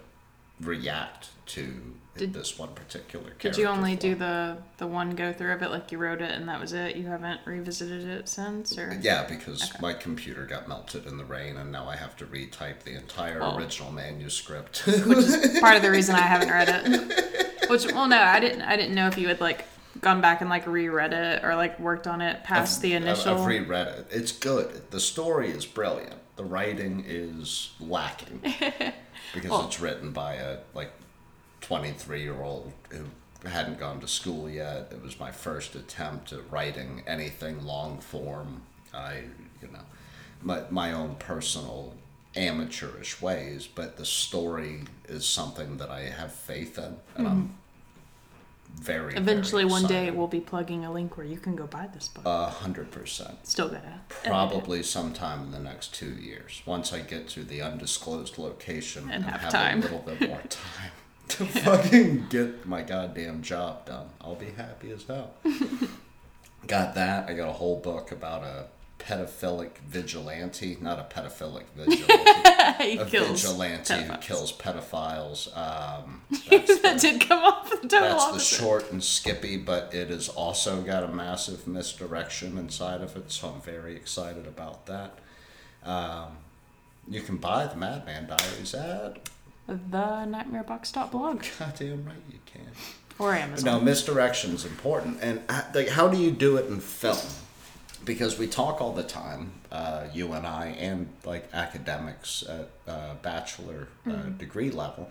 react to Did- this one particular character. Did you only flaw. do the the one go through of it like you wrote it and that was it? You haven't revisited it since, or Yeah, because Okay. my computer got melted in the rain, and now I have to retype the entire original manuscript. which is part of the reason I haven't read it. Which, well, no, I didn't. I didn't know if you had like gone back and like reread it or like worked on it past the I've- initial. I've reread it. It's good. The story is brilliant. The writing is lacking because Well- it's written by a like twenty three year old who hadn't gone to school yet. It was my first attempt at writing anything long form. I you know my my own personal amateurish ways, but the story is something that I have faith in, and mm-hmm. I'm very. Eventually, very one day we'll be plugging a link where you can go buy this book. a hundred percent. Still gotta. Probably sometime in the next two years, once I get to the undisclosed location And have have time. a little bit more time to fucking get my goddamn job done. I'll be happy as hell. got that. I got a whole book about a pedophilic vigilante, not a pedophilic vigilante, a kills vigilante who kills pedophiles. Um, that's that the- did come off the total that's the short and skippy, but it has also got a massive misdirection inside of it, so I'm very excited about that. Um, you can buy the Madman Diaries at the nightmarebox.blog goddamn right you can. or Amazon. Now, misdirection is important, and uh, like, how do you do it in film? Because we talk all the time, uh, you and I, and like academics at uh, bachelor uh, degree level,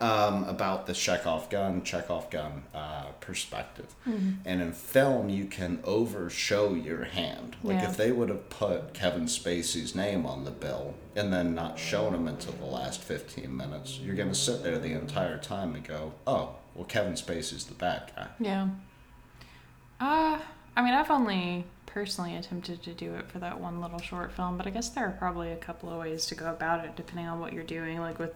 um, about the Chekhov gun, Chekhov gun uh, perspective. And in film, you can overshow your hand. Like Yeah. if they would have put Kevin Spacey's name on the bill and then not shown him until the last 15 minutes, you're going to sit there the entire time and go, oh, well, Kevin Spacey's the bad guy. Yeah. Uh, I mean, I've only personally attempted to do it for that one little short film, but I guess there are probably a couple of ways to go about it depending on what you're doing. Like with,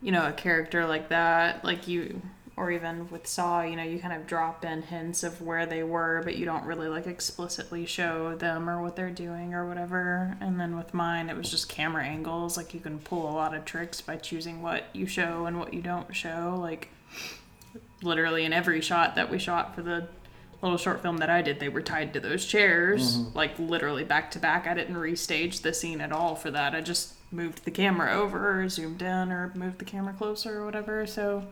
you know, a character like that, like you, or even with Saw, you know, you kind of drop in hints of where they were, but you don't really like explicitly show them or what they're doing or whatever. And then with mine, it was just camera angles. Like you can pull a lot of tricks by choosing what you show and what you don't show. Like, literally in every shot that we shot for the little short film that I did, they were tied to those chairs, like literally back to back. I didn't restage the scene at all for that. I just moved the camera over, or zoomed in, or moved the camera closer, or whatever. So,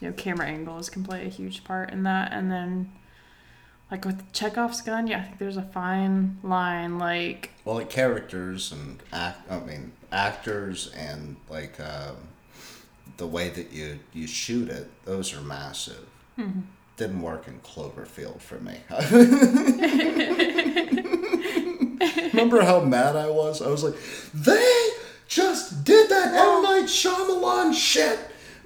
you know, camera angles can play a huge part in that. And then like with Chekhov's gun, yeah, I think there's a fine line. Like, Well, like characters and act. I mean, actors and like um, the way that you you shoot it. Those are massive. Didn't work in Cloverfield for me. Remember how mad I was? I was like, they just did that M Night Shyamalan shit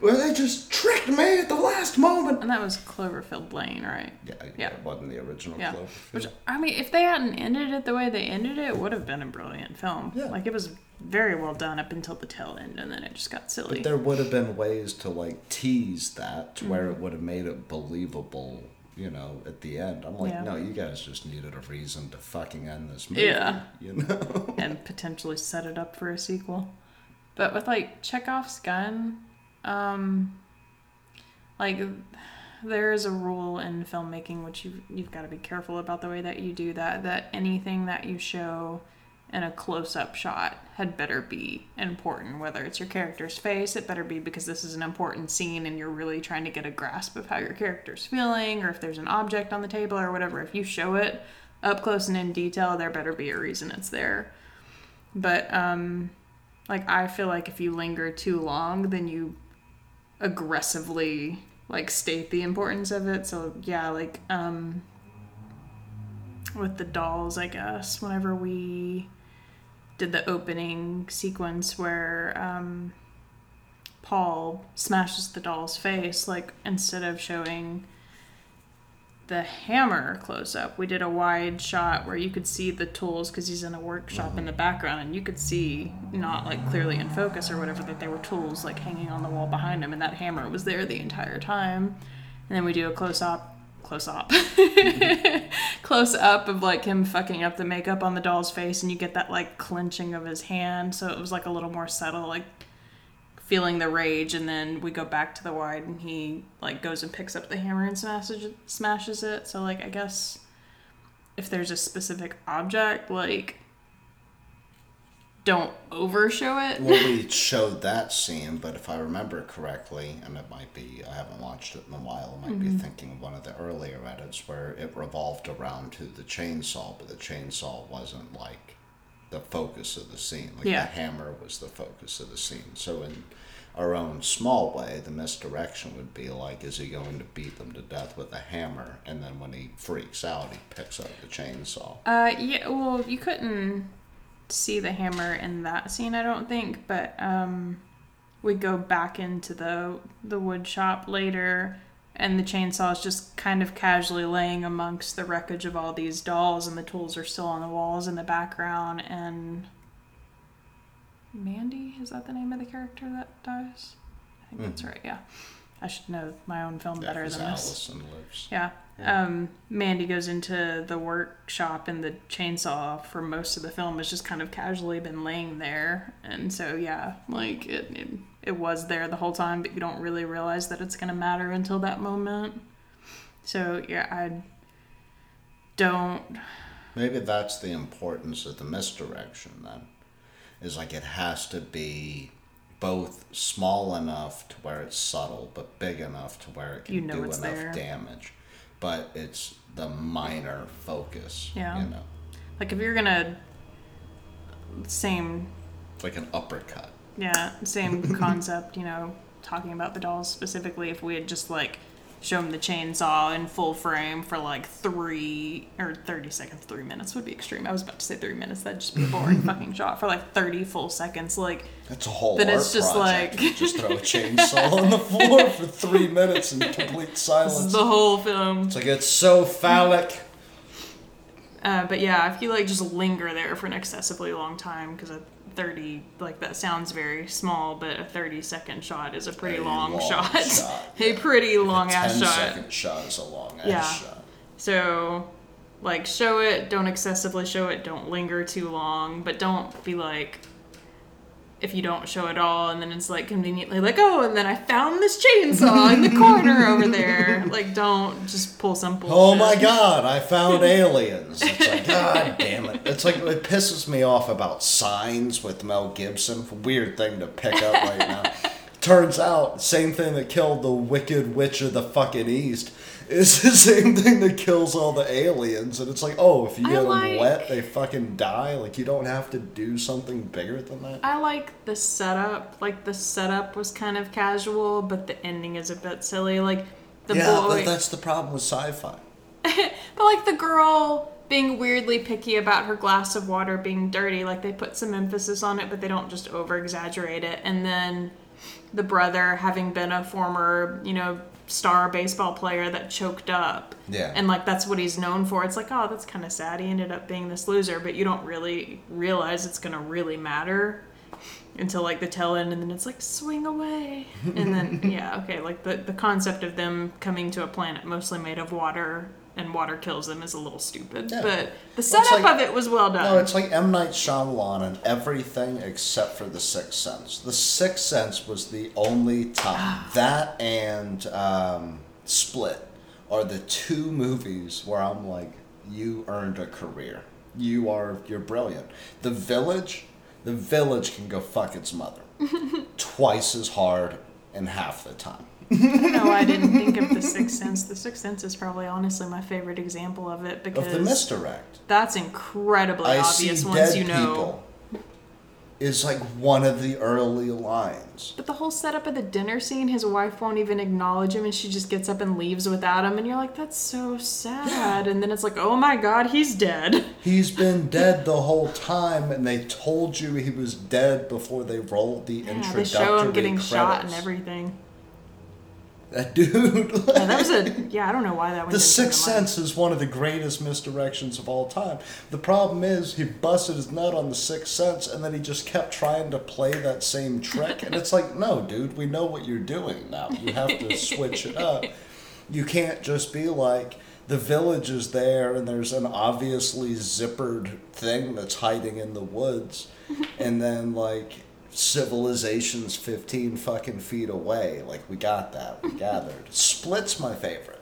where they just tricked me at the last moment. and that was Cloverfield Lane, right? Yeah, yeah, Yeah. it wasn't the original Yeah. Cloverfield. Which I mean, if they hadn't ended it the way they ended it, it would have been a brilliant film. Yeah. Like it was very well done up until the tail end, and then it just got silly. But there would have been ways to like tease that to Mm-hmm. where it would have made it believable, you know, at the end. I'm like, Yeah. no, you guys just needed a reason to fucking end this movie. Yeah. You know? and potentially set it up for a sequel. But with like Chekhov's gun, um, like there is a rule in filmmaking which you you've got to be careful about the way that you do that. That anything that you show in a close-up shot had better be important. Whether it's your character's face, it better be because this is an important scene and you're really trying to get a grasp of how your character's feeling, or if there's an object on the table or whatever. If you show it up close and in detail, there better be a reason it's there. But um like I feel like if you linger too long, then you aggressively like state the importance of it. So yeah, like um with the dolls, I guess, whenever we did the opening sequence where um Paul smashes the doll's face, like instead of showing the hammer close up. We did a wide shot where you could see the tools because he's in a workshop in the mm-hmm. background, and you could see not like clearly in focus or whatever that there were tools like hanging on the wall behind him, and that hammer was there the entire time. And then we do a close up, close up, mm-hmm. close up of like him fucking up the makeup on the doll's face, and you get that like clenching of his hand, so it was like a little more subtle, like feeling the rage and then we go back to the wide and he like goes and picks up the hammer and smashes smashes it so like i guess if there's a specific object like don't overshow it well, we showed that scene, but if I remember correctly, and it might be, I haven't watched it in a while, I might Mm-hmm. be thinking of one of the earlier edits where it revolved around to the chainsaw, but the chainsaw wasn't like the focus of the scene. Like Yeah. the hammer was the focus of the scene. So in our own small way, the misdirection would be like, is he going to beat them to death with a hammer? And then when he freaks out, he picks up the chainsaw. uh yeah well you couldn't see the hammer in that scene i don't think but um we go back into the the wood shop later and the chainsaw is just kind of casually laying amongst the wreckage of all these dolls and the tools are still on the walls in the background and mandy is that the name of the character that dies i think that's right yeah i should know my own film Yeah, better than this Allison lives. yeah. Um, Mandy goes into the workshop, and the chainsaw for most of the film has just kind of casually been laying there. And so, yeah, like it, it, it was there the whole time, but you don't really realize that it's going to matter until that moment. So, yeah, I don't. Maybe that's the importance of the misdirection then. Is like it has to be both small enough to where it's subtle, but big enough to where it can You know do enough there. damage. But it's the minor focus. Yeah. You know. Like, if you're going to. Same It's like an uppercut. Yeah, same concept, you know, talking about the dolls specifically. If we had just like shown the chainsaw in full frame for like three or 30 seconds, three minutes would be extreme. I was about to say three minutes, that'd just be a boring fucking shot for like 30 full seconds. Like, That's a whole Then art it's just project. like- just throw a chainsaw on the floor for three minutes in complete this is silence. the whole film. It's like it's so phallic. Uh, but yeah, if you like just linger there for an excessively long time, because 30, like that sounds very small, but a 30 second shot is a pretty A long, long shot. shot, a pretty long a ass shot. second shot is a long ass Yeah. shot. So, like, show it, don't excessively show it, don't linger too long, but don't be like, if you don't show it all and then it's like conveniently like, oh, and then I found this chainsaw in the corner over there. Like, don't just pull some bullshit. Oh my god, I found aliens. It's like, god damn it. It's like, it pisses me off about signs with Mel Gibson. Weird thing to pick up right now. Turns out, same thing that killed the Wicked Witch of the fucking East is the same thing that kills all the aliens, and it's like, oh, if you get like- them wet, they fucking die. Like you don't have to do something bigger than that. I like the setup. Like the setup was kind of casual, but the ending is a bit silly. Like the yeah, boy, but that's the problem with sci-fi. but like the girl being weirdly picky about her glass of water being dirty. Like they put some emphasis on it, but they don't just over exaggerate it. And then the brother having been a former, you know, star baseball player that choked up. Yeah. And like that's what he's known for. It's like, oh, that's kind of sad. He ended up being this loser, but you don't really realize it's gonna really matter until like the tail end, and then it's like swing away, and then yeah, okay, like the the concept of them coming to a planet mostly made of water. And water kills them is a little stupid, Yeah. but the Well, setup like- of it was well done. No, it's like M Night Shyamalan and everything except for The Sixth Sense. The Sixth Sense was the only time that and um, Split are the two movies where I'm like, you earned a career. You are you're brilliant. The Village, The Village can go fuck its mother, twice as hard in half the time. No, I didn't think of the Sixth Sense. The Sixth Sense is probably honestly my favorite example of it because Of the misdirect. that's incredibly I obvious see once dead you know. people. Is like one of the early lines. But the whole setup of the dinner scene, his wife won't even acknowledge him and she just gets up and leaves without him. And you're like, that's so sad. And then it's like, oh my god, he's dead. He's been dead the whole time, and they told you he was dead before they rolled the Yeah, introductory they show him getting credits. shot and everything. That dude. Yeah, that was a. Yeah, I don't know why that went the Sixth. Sense is one of the greatest misdirections of all time. The problem is he busted his nut on the Sixth Sense, and then he just kept trying to play that same trick. And it's like, no, dude, we know what you're doing now. You have to switch it up. You can't just be like, the village is there, and there's an obviously zippered thing that's hiding in the woods, and then like civilization's 15 fucking feet away. Like, we got that. We gathered. Split's my favorite.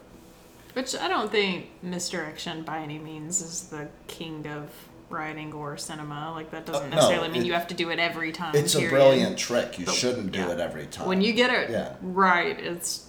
Which I don't think misdirection by any means is the king of writing or cinema. Like that doesn't Uh, no, necessarily mean it- you have to do it every time. It's a brilliant trick. You But, shouldn't do yeah. it every time. When you get it Yeah. right, it's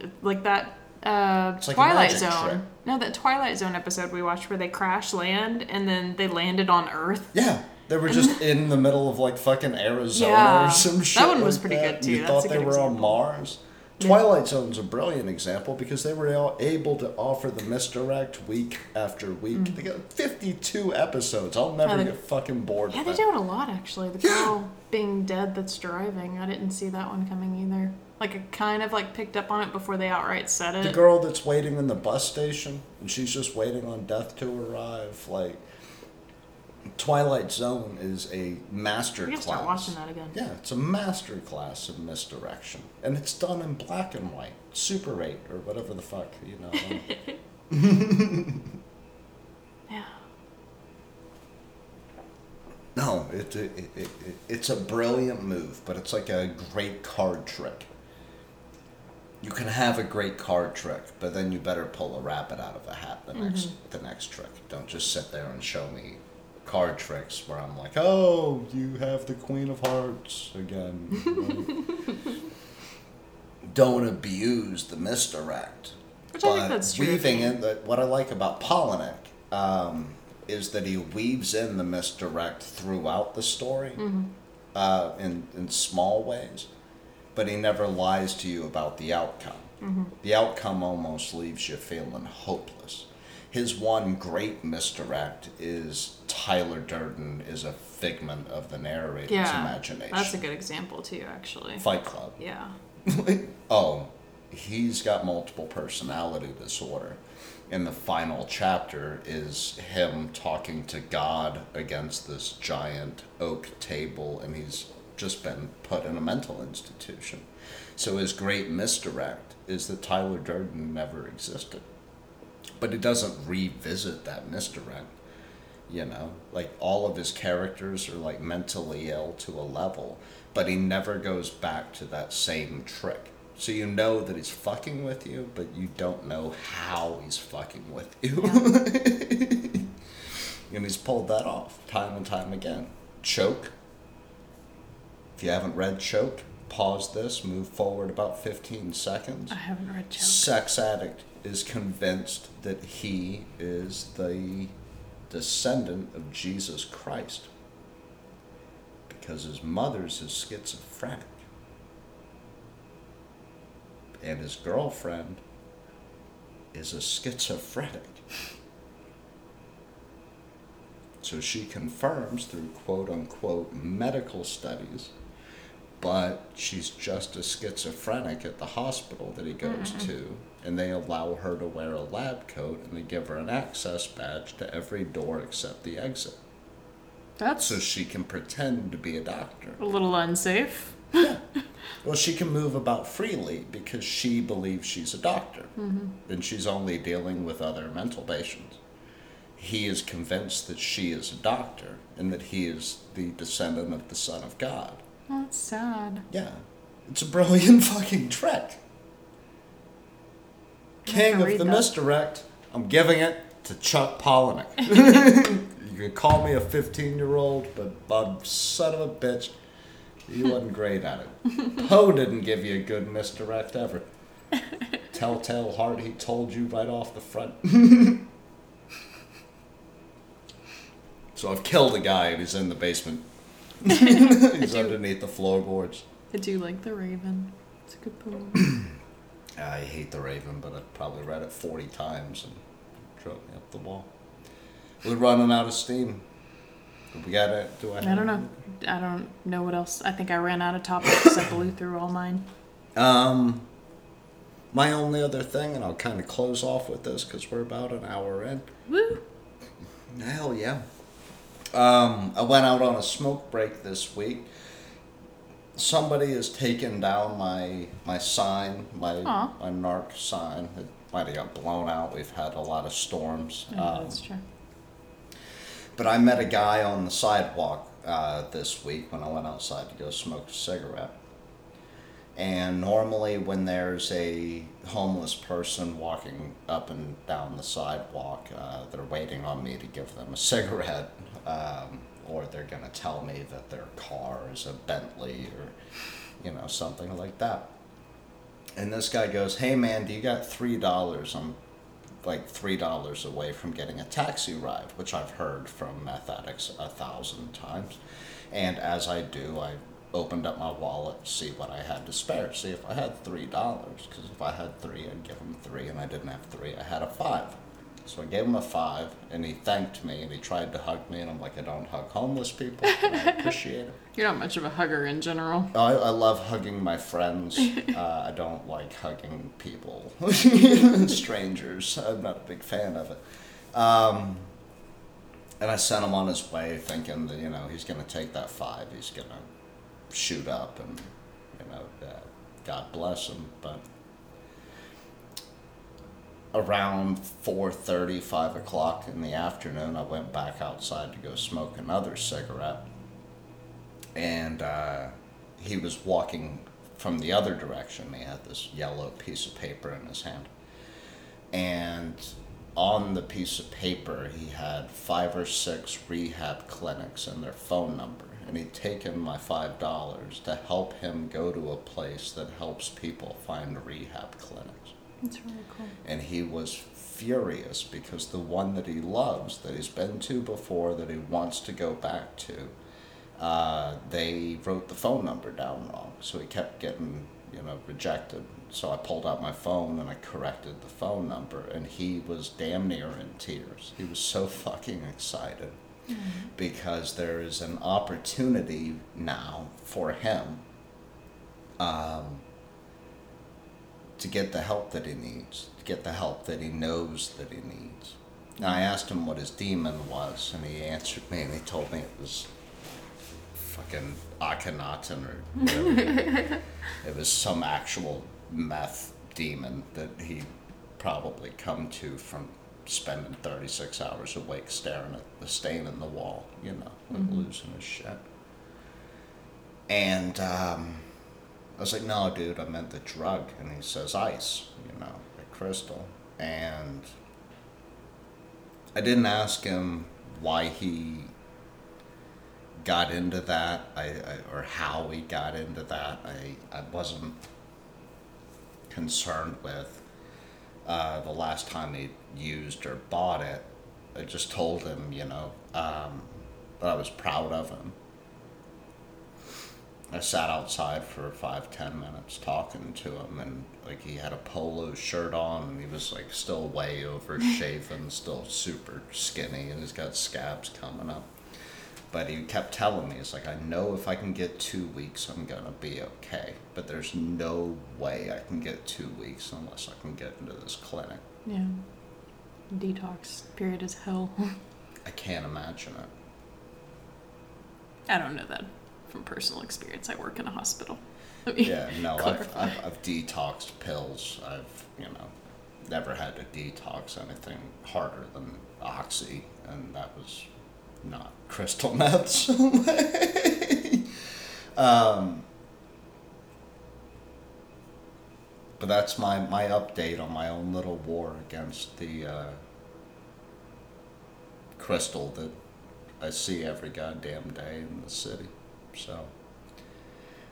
it- like that uh, It's like a Twilight magic Zone. trick. No, that Twilight Zone episode we watched where they crash land and then they landed on Earth. Yeah. They were just in the middle of like fucking Arizona Yeah. or some shit. That one was like pretty that. good, too. You That's thought they were on. Mars. Twilight Zone's a brilliant example because they were all able to offer the misdirect week after week. They got 52 episodes. I'll never Mm. Yeah, they- get fucking bored Yeah, they do it a lot actually. The girl being dead that's driving. I didn't see that one coming either. Like I kind of like picked up on it before they outright said it. The girl that's waiting in the bus station and she's just waiting on death to arrive. Like, Twilight Zone is a master class. start watching that again. Yeah, it's a master class of misdirection. And it's done in black and white. Super 8 or whatever the fuck, you know. Yeah. no, it, it, it, it, it's a brilliant move, but it's like a great card trick. You can have a great card trick, but then you better pull a rabbit out of a hat the next mm-hmm. the next trick. Don't just sit there and show me card tricks where I'm like, oh, you have the Queen of Hearts again. Like, don't abuse the misdirect. Which I think that's true. Weaving in that, what I like about Palahniuk um, is that he weaves in the misdirect throughout the story Mm-hmm. uh, in in small ways, but he never lies to you about the outcome. Mm-hmm. The outcome almost leaves you feeling hopeless. His one great misdirect is Tyler Durden is a figment of the narrator's Yeah. imagination. That's a good example too, actually. Fight Club. Yeah. oh, he's got multiple personality disorder. And the final chapter is him talking to God against this giant oak table, and he's just been put in a mental institution. So his great misdirect is that Tyler Durden never existed. But it doesn't revisit that misdirect. You know, like all of his characters are like mentally ill to a level, but he never goes back to that same trick. So you know that he's fucking with you, but you don't know how he's fucking with you. and he's pulled that off time and time again. Choke. If you haven't read Choke, pause this, move forward about 15 seconds. I haven't read Choke. Sex Addict is convinced that he is the descendant of Jesus Christ because his mother's is schizophrenic and his girlfriend is a schizophrenic. So she confirms through quote unquote medical studies, but she's just a schizophrenic at the hospital that he goes to, and they allow her to wear a lab coat and they give her an access badge to every door except the exit. That's So she can pretend to be a doctor. a little unsafe. Well, she can move about freely because she believes she's a doctor mm-hmm. and she's only dealing with other mental patients. He is convinced that she is a doctor and that he is the descendant of the Son of God. That's sad. Yeah, it's a brilliant fucking trick. King of the that. misdirect. I'm giving it to Chuck Palahniuk. you can call me a 15 year old, but Bob, son of a bitch, he wasn't great at it. Poe didn't give you a good misdirect ever. Telltale heart, he told you right off the front. so I've killed a guy and he's in the basement. He's underneath the floorboards. I do like the Raven. It's a good poem. I hate The Raven, but I've probably read it 40 times and drove me up the wall. We're running out of steam. We got it. Do I? I don't know. I don't know what else. I think I ran out of topics. I blew through all mine. Um, my only other thing, and I'll kind of close off with this because we're about an hour in. Woo! Hell yeah. Um, I went out on a smoke break this week. Somebody has taken down my my sign, my Aw. my narc sign. It might have got blown out. We've had a lot of storms. Yeah, Um, that's true. But I met a guy on the sidewalk uh, this week when I went outside to go smoke a cigarette. And normally, when there's a homeless person walking up and down the sidewalk, uh, they're waiting on me to give them a cigarette, um, or they're going to tell me that their car is a Bentley or, you know, something like that. And this guy goes, Hey man, do you got $3? I'm like three dollars away from getting a taxi ride, which I've heard from meth addicts a thousand times. And as I do, I opened up my wallet to see what I had to spare, see if I had three dollars. Because if I had three, I'd give him three, and I didn't have three. I had a five. So I gave him a five, and he thanked me, and he tried to hug me, and I'm like, I don't hug homeless people, I appreciate it. You're not much of a hugger in general. I, I love hugging my friends. Uh, I don't like hugging people, strangers. I'm not a big fan of it. Um, and I sent him on his way, thinking that you know he's going to take that five. He's going to shoot up, and you know, uh, God bless him. But around 4.30 5 o'clock in the afternoon i went back outside to go smoke another cigarette and uh, he was walking from the other direction. He had this yellow piece of paper in his hand. And on the piece of paper, he had five or six rehab clinics and their phone number. And he'd taken my $5 to help him go to a place that helps people find a rehab clinics That's really cool. and he was furious because the one that he loves, that he's been to before, that he wants to go back to, uh, they wrote the phone number down wrong, so he kept getting you know rejected. So I pulled out my phone and I corrected the phone number, and he was damn near in tears. He was so fucking excited because there is an opportunity now for him um, to get the help that he needs, to get the help that he knows that he needs. Now, I asked him what his demon was, and he answered me, and he told me it was fucking Akhenaten or whatever. it was some actual meth demon that he probably come to from spending 36 hours awake staring at the stain in the wall, you know, like losing his shit. And um, I was like, no, dude, I meant the drug. And he says, ice, you know, like crystal. And I didn't ask him why he got into that I, I, or how he got into that. I, I wasn't concerned with. uh, the last time he used or bought it, I just told him, you know, um, that I was proud of him. I sat outside for five, ten minutes talking to him, and like he had a polo shirt on, and he was like still way over shaven, still super skinny, and he's got scabs coming up. But he kept telling me, it's like, I know if I can get two weeks, I'm gonna be okay. But there's no way I can get two weeks unless I can get into this clinic. Yeah. Detox period is hell. I can't imagine it. I don't know that from personal experience. I work in a hospital. Yeah, no, I've. I've, I've detoxed pills. I've, you know, never had to detox anything harder than Oxy, and that was not crystal meth. um, but that's my, my update on my own little war against the uh, crystal that I see every goddamn day in the city. So.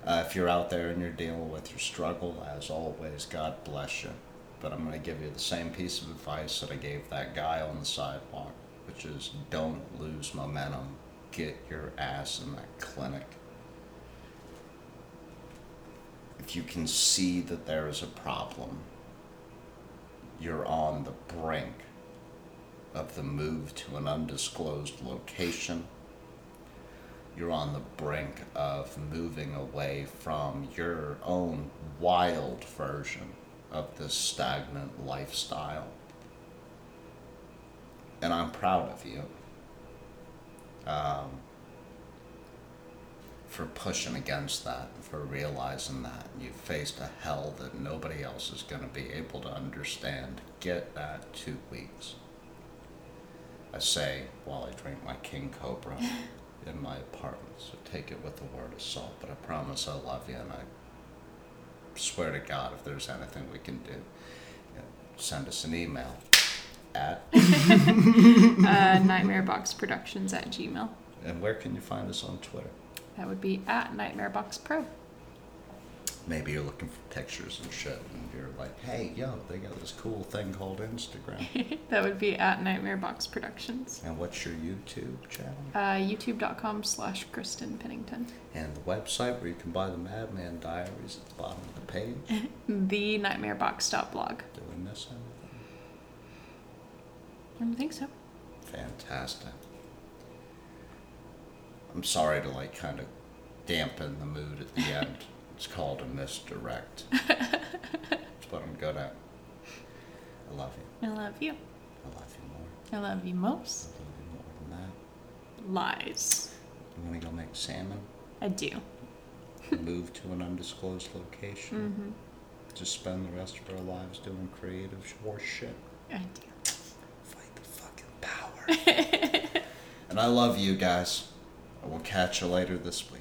Uh, if you're out there and you're dealing with your struggle, as always, God bless you. But I'm going to give you the same piece of advice that I gave that guy on the sidewalk, which is don't lose momentum. Get your ass in that clinic. If you can see that there is a problem, you're on the brink of the move to an undisclosed location you're on the brink of moving away from your own wild version of this stagnant lifestyle. And I'm proud of you um, for pushing against that, for realizing that. You faced a hell that nobody else is going to be able to understand. Get that two weeks. I say while I drink my King Cobra in my apartment, so take it with a word of salt. But I promise I love you, and I swear to God, if there's anything we can do, you know, send us an email at. uh, nightmareboxproductions at gmail. and where can you find us on Twitter? That would be at nightmareboxpro. Maybe you're looking for pictures and shit, and like, hey, yo, they got this cool thing called Instagram. that would be at Nightmare Box Productions. and what's your YouTube channel? Uh, YouTube.com slash Kristen Pennington. And the website where you can buy the Madman Diaries at the bottom of the page. The nightmarebox.blog. Did we miss anything? I don't think so. Fantastic. I'm sorry to like kind of dampen the mood at the end. it's called a misdirect. What I'm good at. I love you. I love you. I love you more. I love you most. I love you more than that. Lies. You want to go make salmon? I do. Move to an undisclosed location? Mm-hmm. Just spend the rest of our lives doing creative horse shit? I do. Fight the fucking power. and I love you guys. I will catch you later this week.